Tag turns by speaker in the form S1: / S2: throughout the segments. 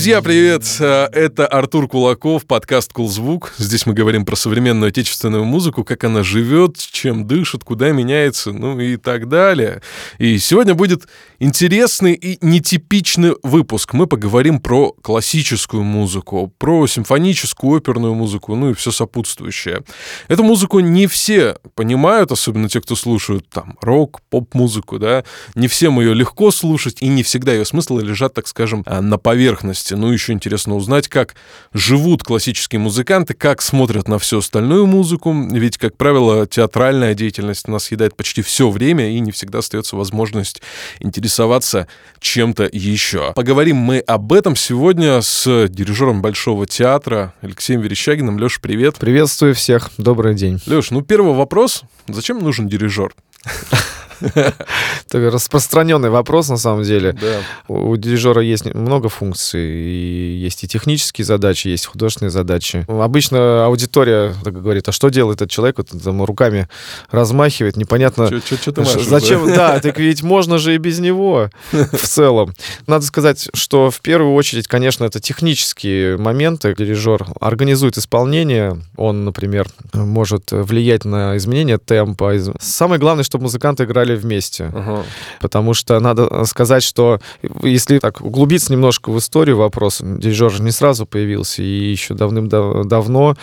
S1: Друзья, привет! Это Артур Кулаков, подкаст «Кулзвук». Здесь мы говорим про современную отечественную музыку, как она живет, чем дышит, куда меняется, ну и так далее. И сегодня будет интересный и нетипичный выпуск. Мы поговорим про классическую музыку, про симфоническую, оперную музыку, ну и все сопутствующее. Эту музыку не все понимают, особенно те, кто слушают там рок, поп-музыку, да. Не всем ее легко слушать, и не всегда ее смыслы лежат, так скажем, на поверхности деятельности. Ну, еще интересно узнать, как живут классические музыканты, как смотрят на всю остальную музыку. Ведь, как правило, театральная деятельность у нас съедает почти все время, и не всегда остается возможность интересоваться чем-то еще. Поговорим мы об этом сегодня с дирижером Большого театра Алексеем Верещагиным. Леша, привет.
S2: Приветствую всех. Добрый день.
S1: Леш, ну первый вопрос. Зачем нужен дирижер?
S2: Это распространенный вопрос, на самом деле. Да. У дирижера есть много функций. И есть и технические задачи, есть художественные задачи. Обычно аудитория так говорит, а что делает этот человек? Вот там руками размахивает, непонятно.
S1: Что ты машешь,
S2: Зачем? Да? да, так ведь можно же и без него в целом. Надо сказать, что в первую очередь, конечно, это технические моменты. Дирижер организует исполнение, он, например, может влиять на изменение темпа. Самое главное, чтобы музыканты играли играли вместе. Uh-huh. Потому что надо сказать, что если так углубиться немножко в историю вопроса, дирижер не сразу появился, и еще давным-давно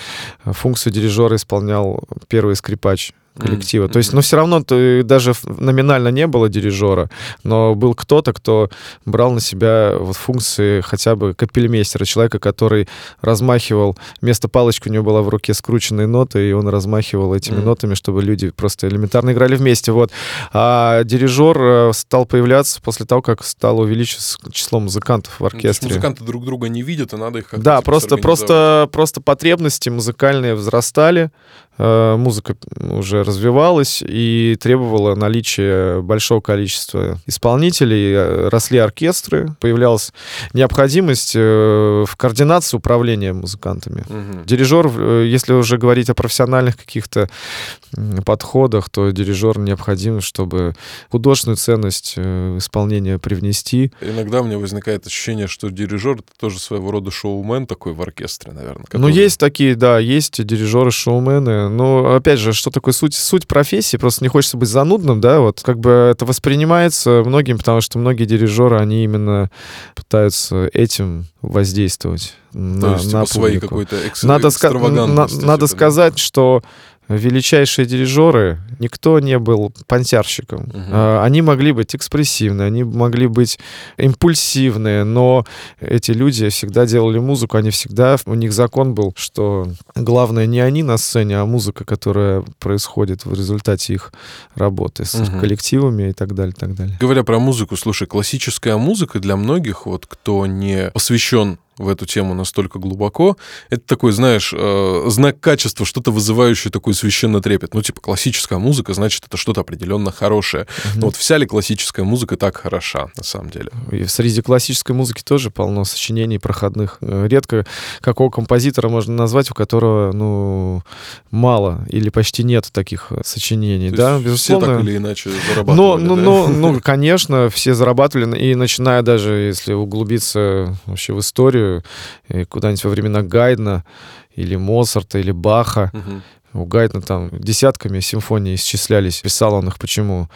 S2: функцию дирижера исполнял первый скрипач коллектива. Mm-hmm. То есть, но все равно то, даже номинально не было дирижера, но был кто-то, кто брал на себя вот функции хотя бы капельмейстера, человека, который размахивал, вместо палочки у него была в руке скрученные ноты, и он размахивал этими mm-hmm. нотами, чтобы люди просто элементарно играли вместе. Вот. А дирижер э, стал появляться после того, как стало увеличиться число музыкантов в ну, оркестре.
S1: Ну, музыканты друг друга не видят, и надо их как-то
S2: Да, просто, просто, просто потребности музыкальные возрастали, Э, музыка уже развивалась и требовала наличия большого количества исполнителей, э, росли оркестры, появлялась необходимость э, в координации управления музыкантами. Угу. Дирижер, если уже говорить о профессиональных каких-то подходах, то дирижер необходим, чтобы художественную ценность исполнения привнести.
S1: Иногда у меня возникает ощущение, что дирижер это тоже своего рода шоумен такой в оркестре, наверное.
S2: Который... Ну, есть такие, да, есть дирижеры-шоумены, ну, опять же, что такое суть, суть профессии? Просто не хочется быть занудным, да, вот как бы это воспринимается многим, потому что многие дирижеры, они именно пытаются этим воздействовать
S1: То на, есть, типа, на своей какой-то экс-
S2: надо, ска- на, надо сказать, что величайшие дирижеры, никто не был понтярщиком. Угу. Они могли быть экспрессивны, они могли быть импульсивные, но эти люди всегда делали музыку, они всегда, у них закон был, что главное не они на сцене, а музыка, которая происходит в результате их работы с угу. коллективами и так далее, так далее.
S1: Говоря про музыку, слушай, классическая музыка для многих, вот кто не посвящен в эту тему настолько глубоко. Это такой, знаешь, э, знак качества, что-то вызывающее такой священно трепет. Ну, типа, классическая музыка, значит, это что-то определенно хорошее. Угу. Но вот вся ли классическая музыка так хороша, на самом деле?
S2: И среди классической музыки тоже полно сочинений проходных. Э, редко какого композитора можно назвать, у которого, ну, мало или почти нет таких э, сочинений, То да,
S1: безусловно. Все так или иначе зарабатывали,
S2: ну,
S1: да?
S2: ну, ну, конечно, все зарабатывали, и начиная даже, если углубиться вообще в историю, Э, куда-нибудь во времена Гайдна или Моцарта или Баха. Угу. У Гайдна там десятками симфоний исчислялись. Писал он их почему?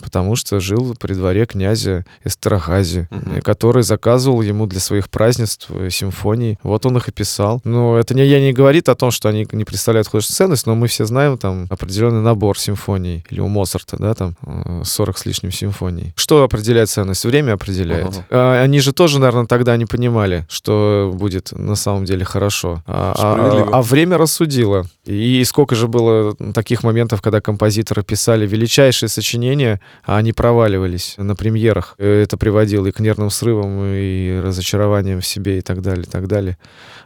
S2: Потому что жил при дворе князя Эстергази, угу. который заказывал ему для своих празднеств э, симфонии. Вот он их и писал. Но это не, я не говорит о том, что они не представляют художественную ценность, но мы все знаем там определенный набор симфоний. Или у Моцарта, да, там 40 э, с лишним симфоний. Что определяет ценность? Время определяет. Угу. А, они же тоже, наверное, тогда не понимали, что будет на самом деле хорошо. А, а, а время рассудило. И сколько же было таких моментов, когда композиторы писали величайшие сочинения, а они проваливались на премьерах. Это приводило и к нервным срывам, и разочарованиям в себе, и так далее, и так далее.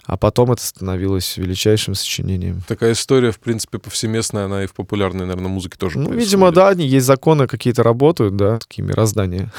S2: А потом это становилось величайшим сочинением.
S1: Такая история, в принципе, повсеместная, она и в популярной, наверное, музыке тоже
S2: Ну,
S1: происходит.
S2: видимо, да, есть законы какие-то работают, да, такие мироздания.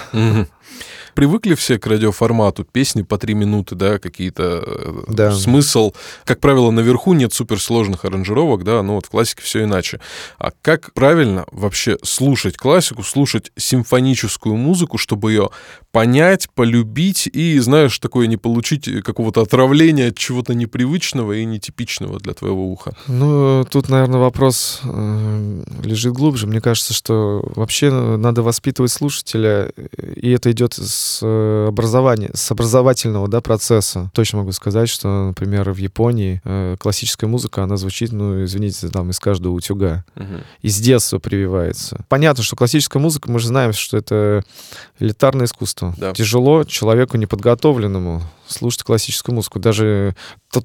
S1: Привыкли все к радиоформату, песни по три минуты, да, какие-то э, да. смысл. Как правило, наверху нет суперсложных аранжировок, да, но вот в классике все иначе. А как правильно вообще слушать классику, слушать симфоническую музыку, чтобы ее понять, полюбить и, знаешь, такое не получить какого-то отравления от чего-то непривычного и нетипичного для твоего уха?
S2: Ну, тут, наверное, вопрос э, лежит глубже. Мне кажется, что вообще надо воспитывать слушателя, и это идет с э, образования, с образовательного да, процесса. Точно могу сказать, что, например, в Японии э, классическая музыка, она звучит, ну, извините, там из каждого утюга. Угу. Из детства прививается. Понятно, что классическая музыка, мы же знаем, что это элитарное искусство. Да. Тяжело человеку неподготовленному слушать классическую музыку. Даже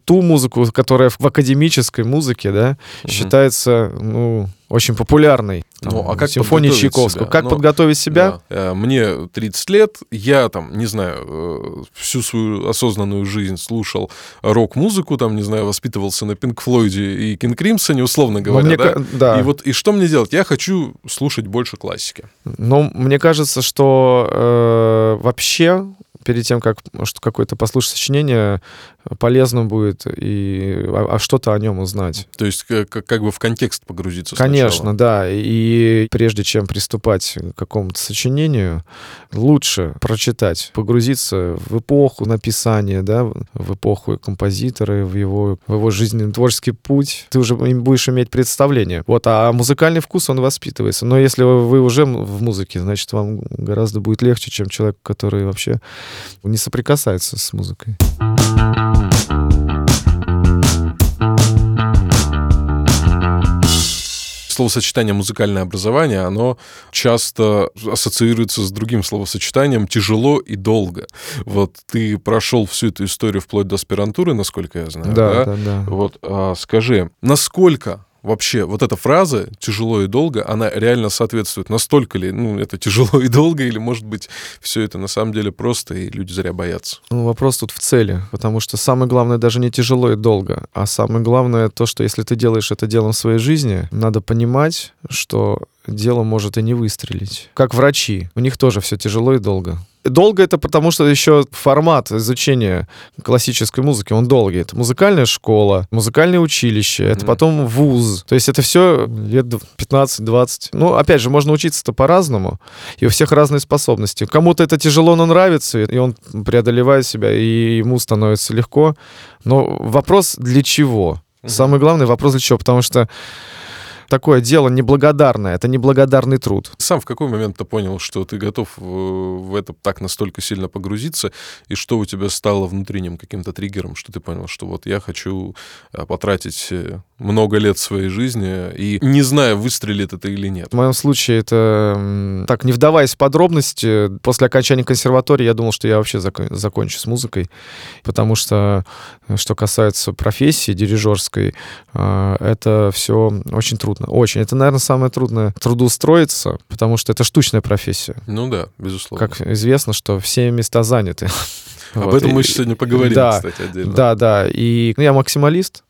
S2: ту музыку, которая в академической музыке, да, угу. считается, ну, очень популярной.
S1: Там, ну, а как
S2: симфония Чайковского. Себя? Как ну, подготовить себя?
S1: Да. Э, мне 30 лет, я там, не знаю, э, всю свою осознанную жизнь слушал рок-музыку, там, не знаю, воспитывался на Пинк Флойде и Кинг Кримсоне, условно ну, говоря, мне, да? да? И вот, и что мне делать? Я хочу слушать больше классики.
S2: Ну, мне кажется, что э, вообще перед тем, как может, какое-то послушать сочинение, полезно будет и а, а что-то о нем узнать.
S1: То есть как, как бы в контекст погрузиться
S2: Конечно,
S1: сначала.
S2: да. И прежде чем приступать к какому-то сочинению, лучше прочитать, погрузиться в эпоху написания, да, в эпоху композитора, в его, в его жизненный творческий путь. Ты уже будешь иметь представление. Вот, а музыкальный вкус, он воспитывается. Но если вы уже в музыке, значит, вам гораздо будет легче, чем человек, который вообще не соприкасается с музыкой.
S1: Словосочетание музыкальное образование, оно часто ассоциируется с другим словосочетанием тяжело и долго. Вот ты прошел всю эту историю вплоть до аспирантуры, насколько я знаю.
S2: Да, да, да. да.
S1: Вот а, скажи, насколько вообще вот эта фраза «тяжело и долго», она реально соответствует? Настолько ли ну, это тяжело и долго, или, может быть, все это на самом деле просто, и люди зря боятся?
S2: Ну, вопрос тут в цели, потому что самое главное даже не тяжело и долго, а самое главное то, что если ты делаешь это делом своей жизни, надо понимать, что дело может и не выстрелить. Как врачи, у них тоже все тяжело и долго. Долго это потому, что еще формат изучения классической музыки, он долгий. Это музыкальная школа, музыкальное училище, это mm потом вуз. То есть это все лет 15-20. Ну, опять же, можно учиться-то по-разному, и у всех разные способности. Кому-то это тяжело, но нравится, и он преодолевает себя, и ему становится легко. Но вопрос для чего? mm Самый главный вопрос для чего? Потому что такое дело неблагодарное, это неблагодарный труд.
S1: Сам в какой момент ты понял, что ты готов в это так настолько сильно погрузиться, и что у тебя стало внутренним каким-то триггером, что ты понял, что вот я хочу а, потратить э, много лет своей жизни, и не знаю, выстрелит это или нет.
S2: В моем случае это, так, не вдаваясь в подробности, после окончания консерватории я думал, что я вообще закон, закончу с музыкой, потому что, э, что касается профессии дирижерской, это все очень трудно трудно, очень. Это, наверное, самое трудное трудоустроиться, потому что это штучная профессия.
S1: Ну да, безусловно.
S2: Как известно, что все места заняты.
S1: Об вот. этом мы и, сегодня поговорим,
S2: да,
S1: кстати, отдельно.
S2: Да, да. И ну, я максималист,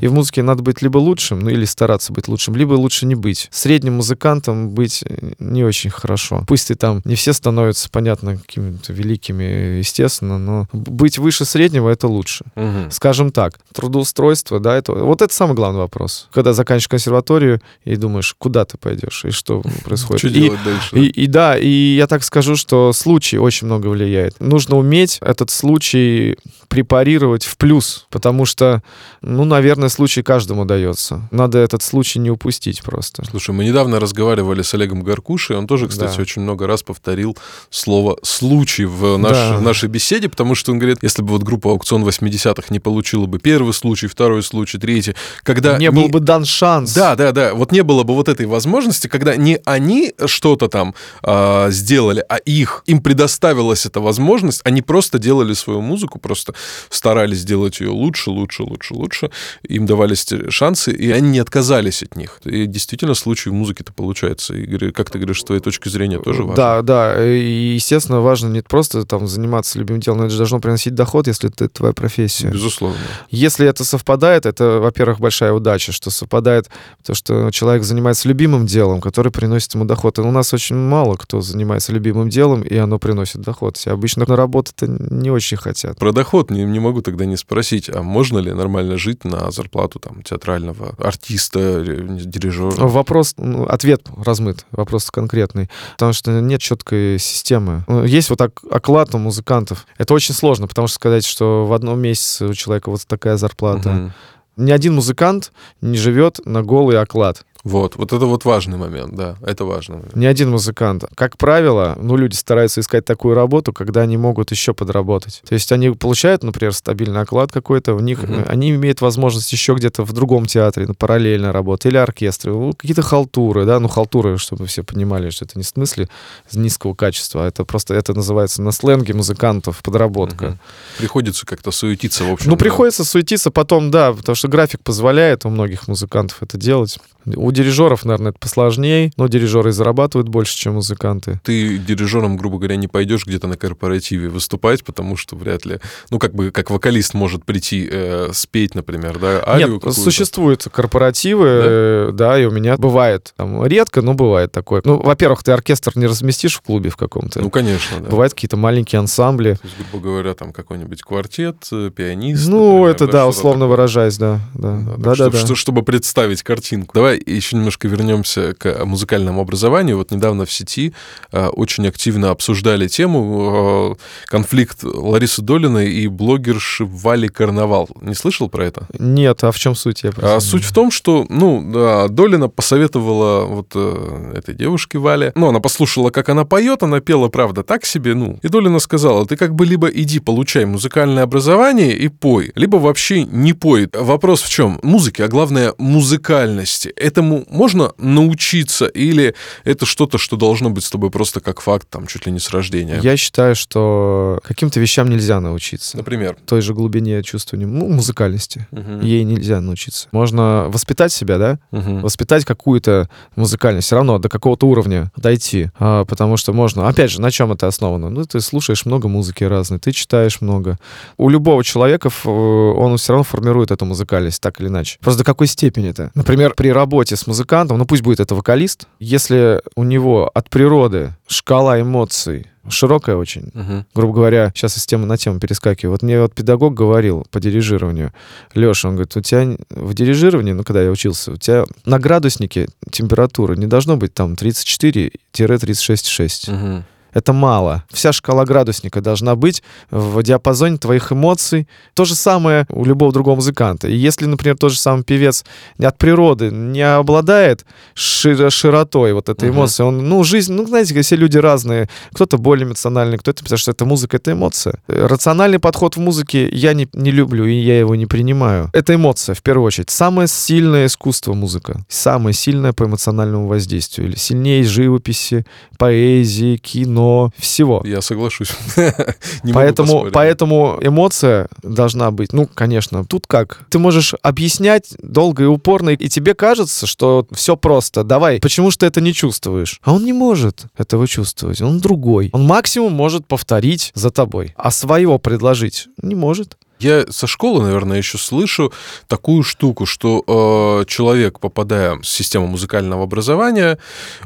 S2: и в музыке надо быть либо лучшим, ну или стараться быть лучшим, либо лучше не быть. Средним музыкантом быть э, не очень хорошо. Пусть ты там не все становятся, понятно, какими-то великими, естественно, но быть выше среднего — это лучше. Угу. Скажем так, трудоустройство, да, это... Вот это самый главный вопрос. Когда заканчиваешь консерваторию и думаешь, куда ты пойдешь и что происходит. Что
S1: делать дальше?
S2: И, и да, и я так скажу, что случай очень много влияет. Нужно уметь этот случай препарировать в плюс, потому что, ну, наверное, случай каждому дается. Надо этот случай не упустить просто.
S1: Слушай, мы недавно разговаривали с Олегом Гаркушей, он тоже, кстати, да. очень много раз повторил слово «случай» в наш, да. нашей беседе, потому что он говорит, если бы вот группа «Аукцион 80-х» не получила бы первый случай, второй случай, третий, когда...
S2: Не, не был бы дан шанс.
S1: Да, да, да, вот не было бы вот этой возможности, когда не они что-то там э, сделали, а их, им предоставилась эта возможность, они просто делали свою музыку, просто старались сделать ее лучше, лучше, лучше, лучше, им давались шансы, и они не отказались от них. И действительно, случай в музыке-то получается. И как ты говоришь, с твоей точки зрения тоже важно.
S2: Да, да. И, естественно, важно не просто там заниматься любимым делом, но это же должно приносить доход, если это твоя профессия.
S1: Безусловно.
S2: Если это совпадает, это, во-первых, большая удача, что совпадает то, что человек занимается любимым делом, который приносит ему доход. И у нас очень мало кто занимается любимым делом, и оно приносит доход. Все обычно на работу-то не очень хотят.
S1: Про доход не, не могу тогда не спросить, а можно ли нормально жить на зарплату там театрального артиста, дирижера?
S2: Вопрос, ответ размыт, вопрос конкретный, потому что нет четкой системы. Ну, есть вот оклад у музыкантов. Это очень сложно, потому что сказать, что в одном месяце у человека вот такая зарплата. Угу. Ни один музыкант не живет на голый оклад.
S1: Вот, вот это вот важный момент, да, это важный момент.
S2: Ни один музыкант. Как правило, ну, люди стараются искать такую работу, когда они могут еще подработать. То есть они получают, например, стабильный оклад какой-то, у них, mm-hmm. они имеют возможность еще где-то в другом театре ну, параллельно работать, или оркестре, ну, какие-то халтуры, да, ну, халтуры, чтобы все понимали, что это не в смысле низкого качества, а это просто, это называется на сленге музыкантов подработка. Mm-hmm.
S1: Приходится как-то суетиться, в общем.
S2: Ну, приходится суетиться потом, да, потому что график позволяет у многих музыкантов это делать. У дирижеров, наверное, это посложнее, но дирижеры зарабатывают больше, чем музыканты.
S1: Ты дирижером, грубо говоря, не пойдешь где-то на корпоративе выступать, потому что вряд ли, ну, как бы, как вокалист может прийти э, спеть, например, да,
S2: арию Нет, существуют корпоративы, да? Э, да, и у меня бывает, там, редко, но бывает такое. Ну, во-первых, ты оркестр не разместишь в клубе в каком-то.
S1: Ну, конечно, да.
S2: Бывают какие-то маленькие ансамбли.
S1: То есть, грубо говоря, там какой-нибудь квартет, э, пианист.
S2: Ну, например, это, да, условно такое. выражаясь, да. Да, да,
S1: да, да, да, да. Чтобы представить картинку. Давай еще немножко вернемся к музыкальному образованию. Вот недавно в сети э, очень активно обсуждали тему э, конфликт Ларисы Долиной и блогерши Вали Карнавал. Не слышал про это?
S2: Нет, а в чем суть? Я
S1: а, суть в том, что, ну, да, Долина посоветовала вот э, этой девушке Вале, ну, она послушала, как она поет, она пела, правда, так себе, ну, и Долина сказала, ты как бы либо иди получай музыкальное образование и пой, либо вообще не пой. Вопрос в чем? Музыки, а главное музыкальности. Этому можно научиться или это что-то, что должно быть с тобой просто как факт, там, чуть ли не с рождения?
S2: Я считаю, что каким-то вещам нельзя научиться.
S1: Например?
S2: Той же глубине чувствования, ну, музыкальности. Угу. Ей нельзя научиться. Можно воспитать себя, да? Угу. Воспитать какую-то музыкальность. Все равно до какого-то уровня дойти. А, потому что можно... Опять же, на чем это основано? Ну, ты слушаешь много музыки разной, ты читаешь много. У любого человека он все равно формирует эту музыкальность, так или иначе. Просто до какой степени это? Например, при работе с музыкантом, ну пусть будет это вокалист, если у него от природы шкала эмоций широкая очень. Uh-huh. Грубо говоря, сейчас из темы на тему перескакиваю. Вот мне вот педагог говорил по дирижированию, Леша, он говорит, у тебя в дирижировании, ну, когда я учился, у тебя на градуснике температура не должно быть там 34-36,6. Uh-huh. Это мало. Вся шкала градусника должна быть в диапазоне твоих эмоций. То же самое у любого другого музыканта. И если, например, тот же самый певец от природы не обладает шир широтой вот этой эмоции, он, ну, жизнь, ну, знаете, все люди разные. Кто-то более эмоциональный, кто-то, потому что это музыка, это эмоция. Рациональный подход в музыке я не, не люблю, и я его не принимаю. Это эмоция, в первую очередь. Самое сильное искусство музыка. Самое сильное по эмоциональному воздействию. Или сильнее живописи, поэзии, кино, кино, всего.
S1: Я соглашусь.
S2: поэтому, поэтому эмоция должна быть, ну, конечно, тут как? Ты можешь объяснять долго и упорно, и тебе кажется, что все просто. Давай, почему же ты это не чувствуешь? А он не может этого чувствовать, он другой. Он максимум может повторить за тобой, а своего предложить не может.
S1: Я со школы, наверное, еще слышу такую штуку, что э, человек, попадая в систему музыкального образования,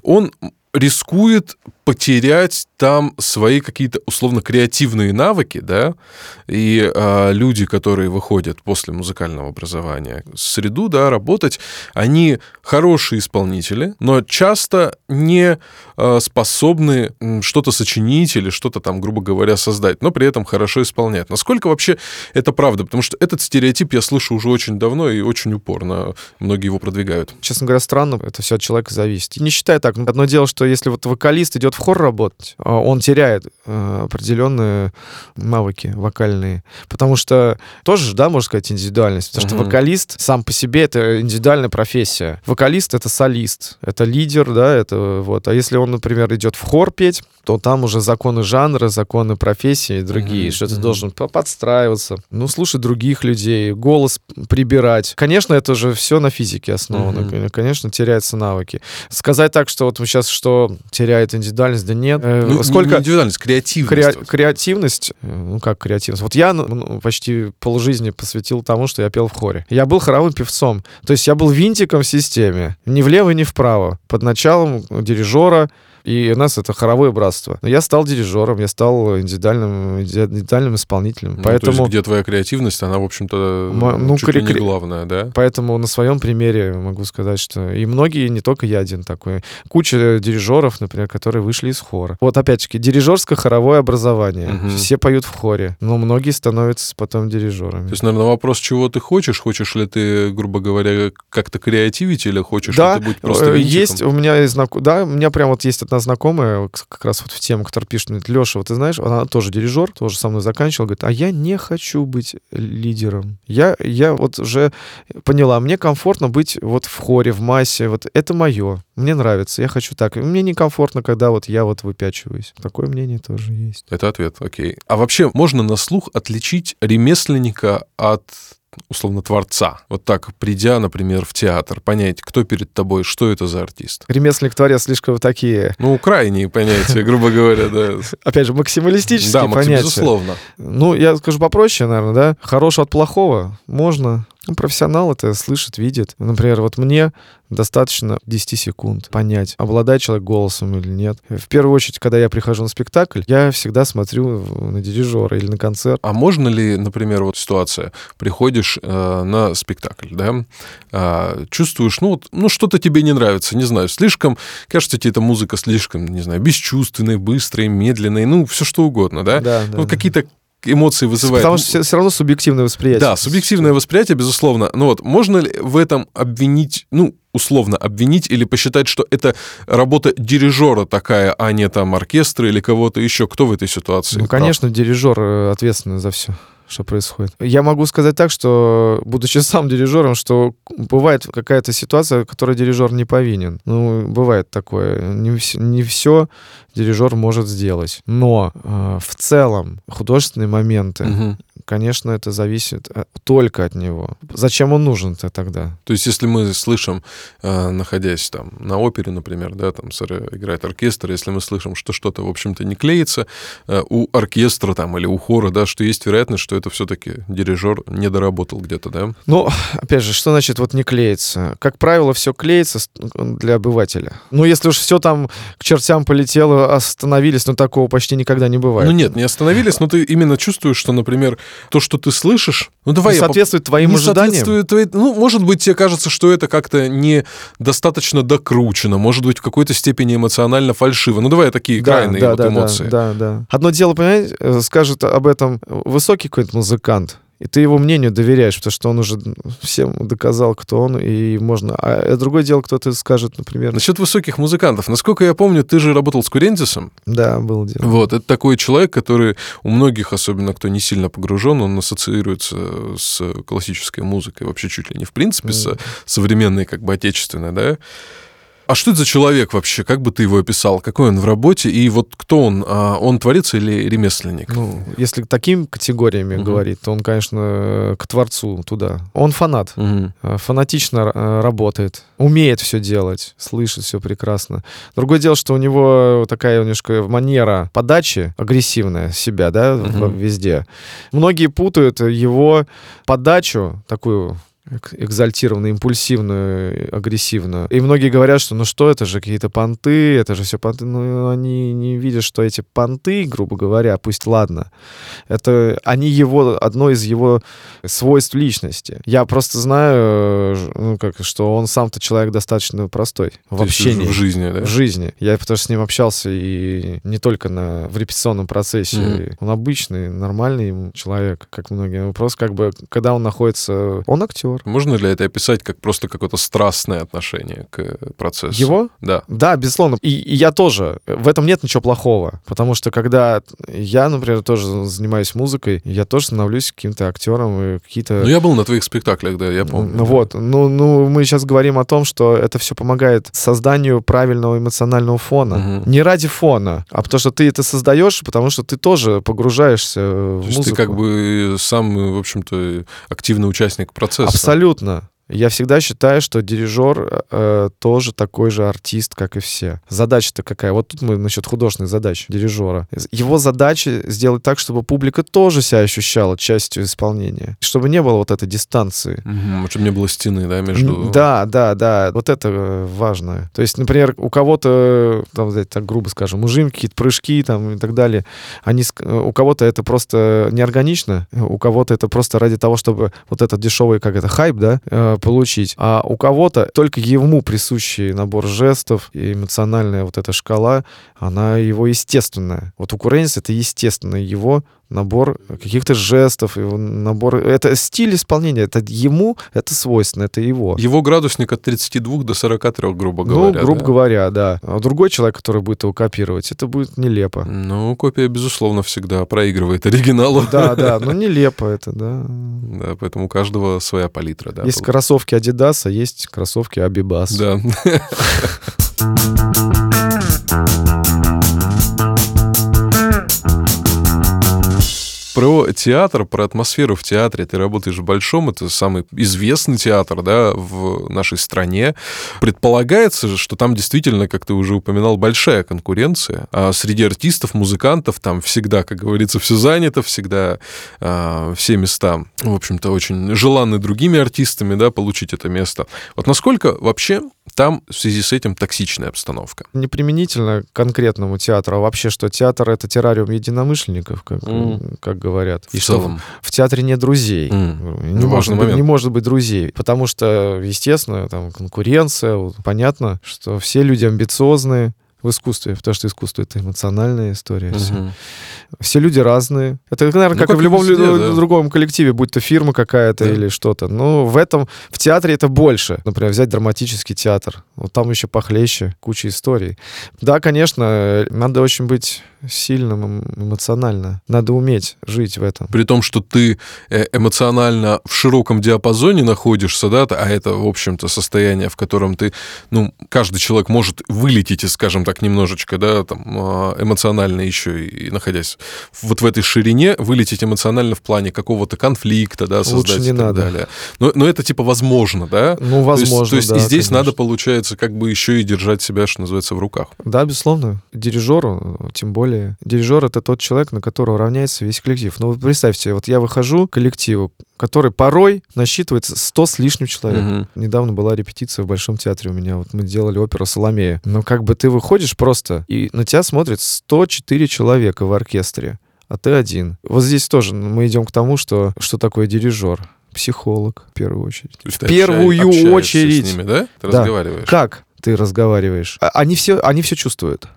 S1: он рискует потерять там свои какие-то условно креативные навыки, да, и а, люди, которые выходят после музыкального образования в среду, да, работать, они хорошие исполнители, но часто не а, способны что-то сочинить или что-то там, грубо говоря, создать, но при этом хорошо исполняют. Насколько вообще это правда? Потому что этот стереотип я слышу уже очень давно и очень упорно многие его продвигают.
S2: Честно говоря, странно, это все от человека зависит. Не считаю так. Одно дело, что если вот вокалист идет в хор работать, а он теряет э, определенные навыки вокальные. Потому что тоже, да, можно сказать, индивидуальность. Потому что вокалист сам по себе это индивидуальная профессия. Вокалист это солист, это лидер, да, это вот. А если он, например, идет в хор петь, то там уже законы жанра, законы профессии и другие, что ты должен подстраиваться, ну, слушать других людей, голос прибирать. Конечно, это же все на физике основано. Конечно, теряются навыки. Сказать так, что вот сейчас что теряет индивидуальность, да нет.
S1: Э, ну, Сколько... Не индивидуальность, креативность.
S2: Кре... Креативность, э, ну как креативность. Вот я ну, почти полжизни посвятил тому, что я пел в хоре. Я был хоровым певцом. То есть я был винтиком в системе. Ни влево, ни вправо. Под началом дирижера, И у нас это хоровое братство. Но я стал дирижером, я стал индивидуальным, индивидуальным исполнителем.
S1: Ну,
S2: Поэтому...
S1: То есть, где твоя креативность, она, в общем-то, ну, чуть ли не главная, да?
S2: Поэтому на своем примере могу сказать, что и многие, не только я один такой, куча дирижеров, например, которые вышли из хора. Вот опять-таки, дирижерское хоровое образование. Угу. Все поют в хоре, но многие становятся потом дирижерами.
S1: То есть, наверное, вопрос, чего ты хочешь? Хочешь ли ты, грубо говоря, как-то креативить или хочешь
S2: да,
S1: ли ты быть просто э,
S2: винтиком? есть, у меня есть, да, у меня прям вот есть одна знакомая, как раз вот в тему, которая пишет мне, Леша, вот ты знаешь, она тоже дирижер, тоже со мной заканчивала, говорит, а я не хочу быть лидером. Я, я вот уже поняла, мне комфортно быть вот в хоре, в массе, вот это мое, мне нравится, я хочу так. Мне некомфортно, когда вот я вот выпячиваюсь. Такое мнение тоже есть.
S1: Это ответ, окей. А вообще можно на слух отличить ремесленника от условно, творца. Вот так, придя, например, в театр, понять, кто перед тобой, что это за артист.
S2: Ремесленник, творец слишком такие...
S1: Ну, крайние понятия, грубо говоря, да.
S2: Опять же, максималистические
S1: да,
S2: понятия.
S1: безусловно.
S2: Ну, я скажу попроще, наверное, да. Хорошего от плохого можно. Ну, профессионал это слышит, видит. Например, вот мне достаточно 10 секунд понять, обладает человек голосом или нет. В первую очередь, когда я прихожу на спектакль, я всегда смотрю на дирижера или на концерт.
S1: А можно ли, например, вот ситуация, приходишь э, на спектакль, да, э, чувствуешь, ну, вот, ну, что-то тебе не нравится, не знаю, слишком, кажется тебе эта музыка слишком, не знаю, бесчувственной, быстрой, медленной, ну, все что угодно, да?
S2: Да,
S1: ну,
S2: да.
S1: какие-то эмоции вызывает.
S2: Потому что все, все равно субъективное восприятие.
S1: Да, субъективное восприятие, безусловно. Ну вот, можно ли в этом обвинить, ну, условно обвинить или посчитать, что это работа дирижера такая, а не там оркестра или кого-то еще? Кто в этой ситуации?
S2: Ну, конечно, прав? дирижер э, ответственный за все что происходит. Я могу сказать так, что, будучи сам дирижером, что бывает какая-то ситуация, в которой дирижер не повинен. Ну, бывает такое. Не, не все дирижер может сделать. Но э, в целом художественные моменты, угу. Конечно, это зависит э, только от него. Зачем он нужен-то тогда?
S1: То есть, если мы слышим, э, находясь там на опере, например, да, там играет оркестр, если мы слышим, что что-то, в общем-то, не клеится э, у оркестра там или у хора, да, что есть вероятность, что это все-таки дирижер не доработал где-то, да?
S2: Ну, опять же, что значит вот не клеится? Как правило, все клеится для обывателя. Ну, если уж все там к чертям полетело, остановились, но такого почти никогда не бывает.
S1: Ну нет, не остановились, но ты именно чувствуешь, что, например, то, что ты слышишь, ну давай
S2: не соответствует твоим
S1: не
S2: ожиданиям.
S1: Соответствует твои... Ну, может быть, тебе кажется, что это как-то не достаточно докручено, может быть, в какой-то степени эмоционально фальшиво. Ну давай такие да, крайние
S2: да,
S1: вот
S2: да,
S1: эмоции.
S2: Да, да, да. Одно дело, понимаете, э, скажет об этом высокий какой-то музыкант, и ты его мнению доверяешь, потому что он уже всем доказал, кто он, и можно... А другое дело, кто-то скажет, например...
S1: Насчет высоких музыкантов. Насколько я помню, ты же работал с Курентисом.
S2: Да, был дело.
S1: Вот, это такой человек, который у многих, особенно кто не сильно погружен, он ассоциируется с классической музыкой, вообще чуть ли не в принципе, mm. с современной, как бы, отечественной, да? А что это за человек вообще? Как бы ты его описал? Какой он в работе? И вот кто он? А он творец или ремесленник?
S2: Ну, если такими категориями угу. говорить, то он, конечно, к творцу туда. Он фанат. Угу. Фанатично э, работает. Умеет все делать. Слышит все прекрасно. Другое дело, что у него такая немножко манера подачи агрессивная себя, да, угу. везде. Многие путают его подачу, такую экзальтированную, импульсивную, агрессивную. И многие говорят, что ну что, это же какие-то понты, это же все понты. Ну, они не видят, что эти понты, грубо говоря, пусть ладно, это они его, одно из его свойств личности. Я просто знаю, ну, как, что он сам-то человек достаточно простой в То общении.
S1: В жизни, да?
S2: В жизни. Я потому что с ним общался и не только на, в репетиционном процессе. Mm-hmm. Он обычный, нормальный человек, как многие. Просто как бы, когда он находится... Он актер,
S1: Можно ли это описать как просто какое-то страстное отношение к процессу?
S2: Его?
S1: Да.
S2: Да, безусловно. И, и я тоже. В этом нет ничего плохого. Потому что когда я, например, тоже занимаюсь музыкой, я тоже становлюсь каким-то актером и какие-то...
S1: Ну, я был на твоих спектаклях, да, я помню.
S2: Ну, вот. Ну, ну, мы сейчас говорим о том, что это все помогает созданию правильного эмоционального фона. Угу. Не ради фона, а потому что ты это создаешь, потому что ты тоже погружаешься в То
S1: музыку.
S2: ты
S1: как бы сам, в общем-то, активный участник процесса.
S2: Абсолютно. Абсолютно. Я всегда считаю, что дирижер э, тоже такой же артист, как и все. Задача-то какая? Вот тут мы насчет художественных задач дирижера. Его задача сделать так, чтобы публика тоже себя ощущала частью исполнения. Чтобы не было вот этой дистанции.
S1: Угу, чтобы не было стены, да, между...
S2: Да, да, да. Вот это э, важно. То есть, например, у кого-то, там, так грубо скажем, ужим, какие-то прыжки там и так далее, они, э, у кого-то это просто неорганично, у кого-то это просто ради того, чтобы вот этот дешевый, как это, хайп, да, э, получить. А у кого-то только ему присущий набор жестов и эмоциональная вот эта шкала, она его естественная. Вот у Куренис это естественно его набор каких-то жестов, его набор... Это стиль исполнения, это ему, это свойственно, это его.
S1: Его градусник от 32 до 43, грубо
S2: ну,
S1: говоря.
S2: Ну, грубо
S1: да?
S2: говоря, да. А другой человек, который будет его копировать, это будет нелепо.
S1: Ну, копия, безусловно, всегда проигрывает оригиналу.
S2: Да, да, но нелепо это, да.
S1: Да, поэтому у каждого своя палитра, да.
S2: Есть кроссовки Adidas, а есть кроссовки Abibas.
S1: Да. про театр, про атмосферу в театре. Ты работаешь в Большом, это самый известный театр, да, в нашей стране. Предполагается, что там действительно, как ты уже упоминал, большая конкуренция. А среди артистов, музыкантов там всегда, как говорится, все занято, всегда а, все места, в общем-то, очень желанны другими артистами, да, получить это место. Вот насколько вообще там в связи с этим токсичная обстановка?
S2: Не применительно к конкретному театру, а вообще, что театр — это террариум единомышленников, как, mm. как говорят.
S1: И в что целом.
S2: в театре нет друзей. Mm. Не, ну, может быть, не может быть друзей. Потому что, естественно, там конкуренция, понятно, что все люди амбициозные, в искусстве, потому что искусство — это эмоциональная история. Угу. Все. Все люди разные. Это, наверное, ну, как, как и в любом везде, да. другом коллективе, будь то фирма какая-то да. или что-то. Но в этом, в театре это больше. Например, взять драматический театр. Вот там еще похлеще, куча историй. Да, конечно, надо очень быть сильным эмоционально. Надо уметь жить в этом.
S1: При том, что ты э, эмоционально в широком диапазоне находишься, да, а это, в общем-то, состояние, в котором ты, ну, каждый человек может вылететь, скажем так, немножечко, да, там, а, эмоционально еще и находясь вот в этой ширине, вылететь эмоционально в плане какого-то конфликта, да, создать
S2: Лучше не
S1: и так
S2: надо.
S1: далее. Но, но это, типа, возможно, да?
S2: Ну, возможно,
S1: То есть, то
S2: есть
S1: да, и здесь
S2: конечно.
S1: надо, получается, как бы еще и держать себя, что называется, в руках.
S2: Да, безусловно. Дирижеру, тем более. Дирижер — это тот человек, на которого равняется весь коллектив. Ну, вот представьте, вот я выхожу к коллективу, который порой насчитывается 100 с лишним человек. Угу. Недавно была репетиция в Большом театре у меня. Вот мы делали оперу «Соломея». Но как бы ты выходишь просто, и на тебя смотрит 104 человека в оркестре, а ты один. Вот здесь тоже мы идем к тому, что что такое дирижер психолог в первую очередь.
S1: В
S2: первую очередь.
S1: с ними, да? Ты
S2: да.
S1: разговариваешь.
S2: Как ты разговариваешь? А, они все, они все чувствуют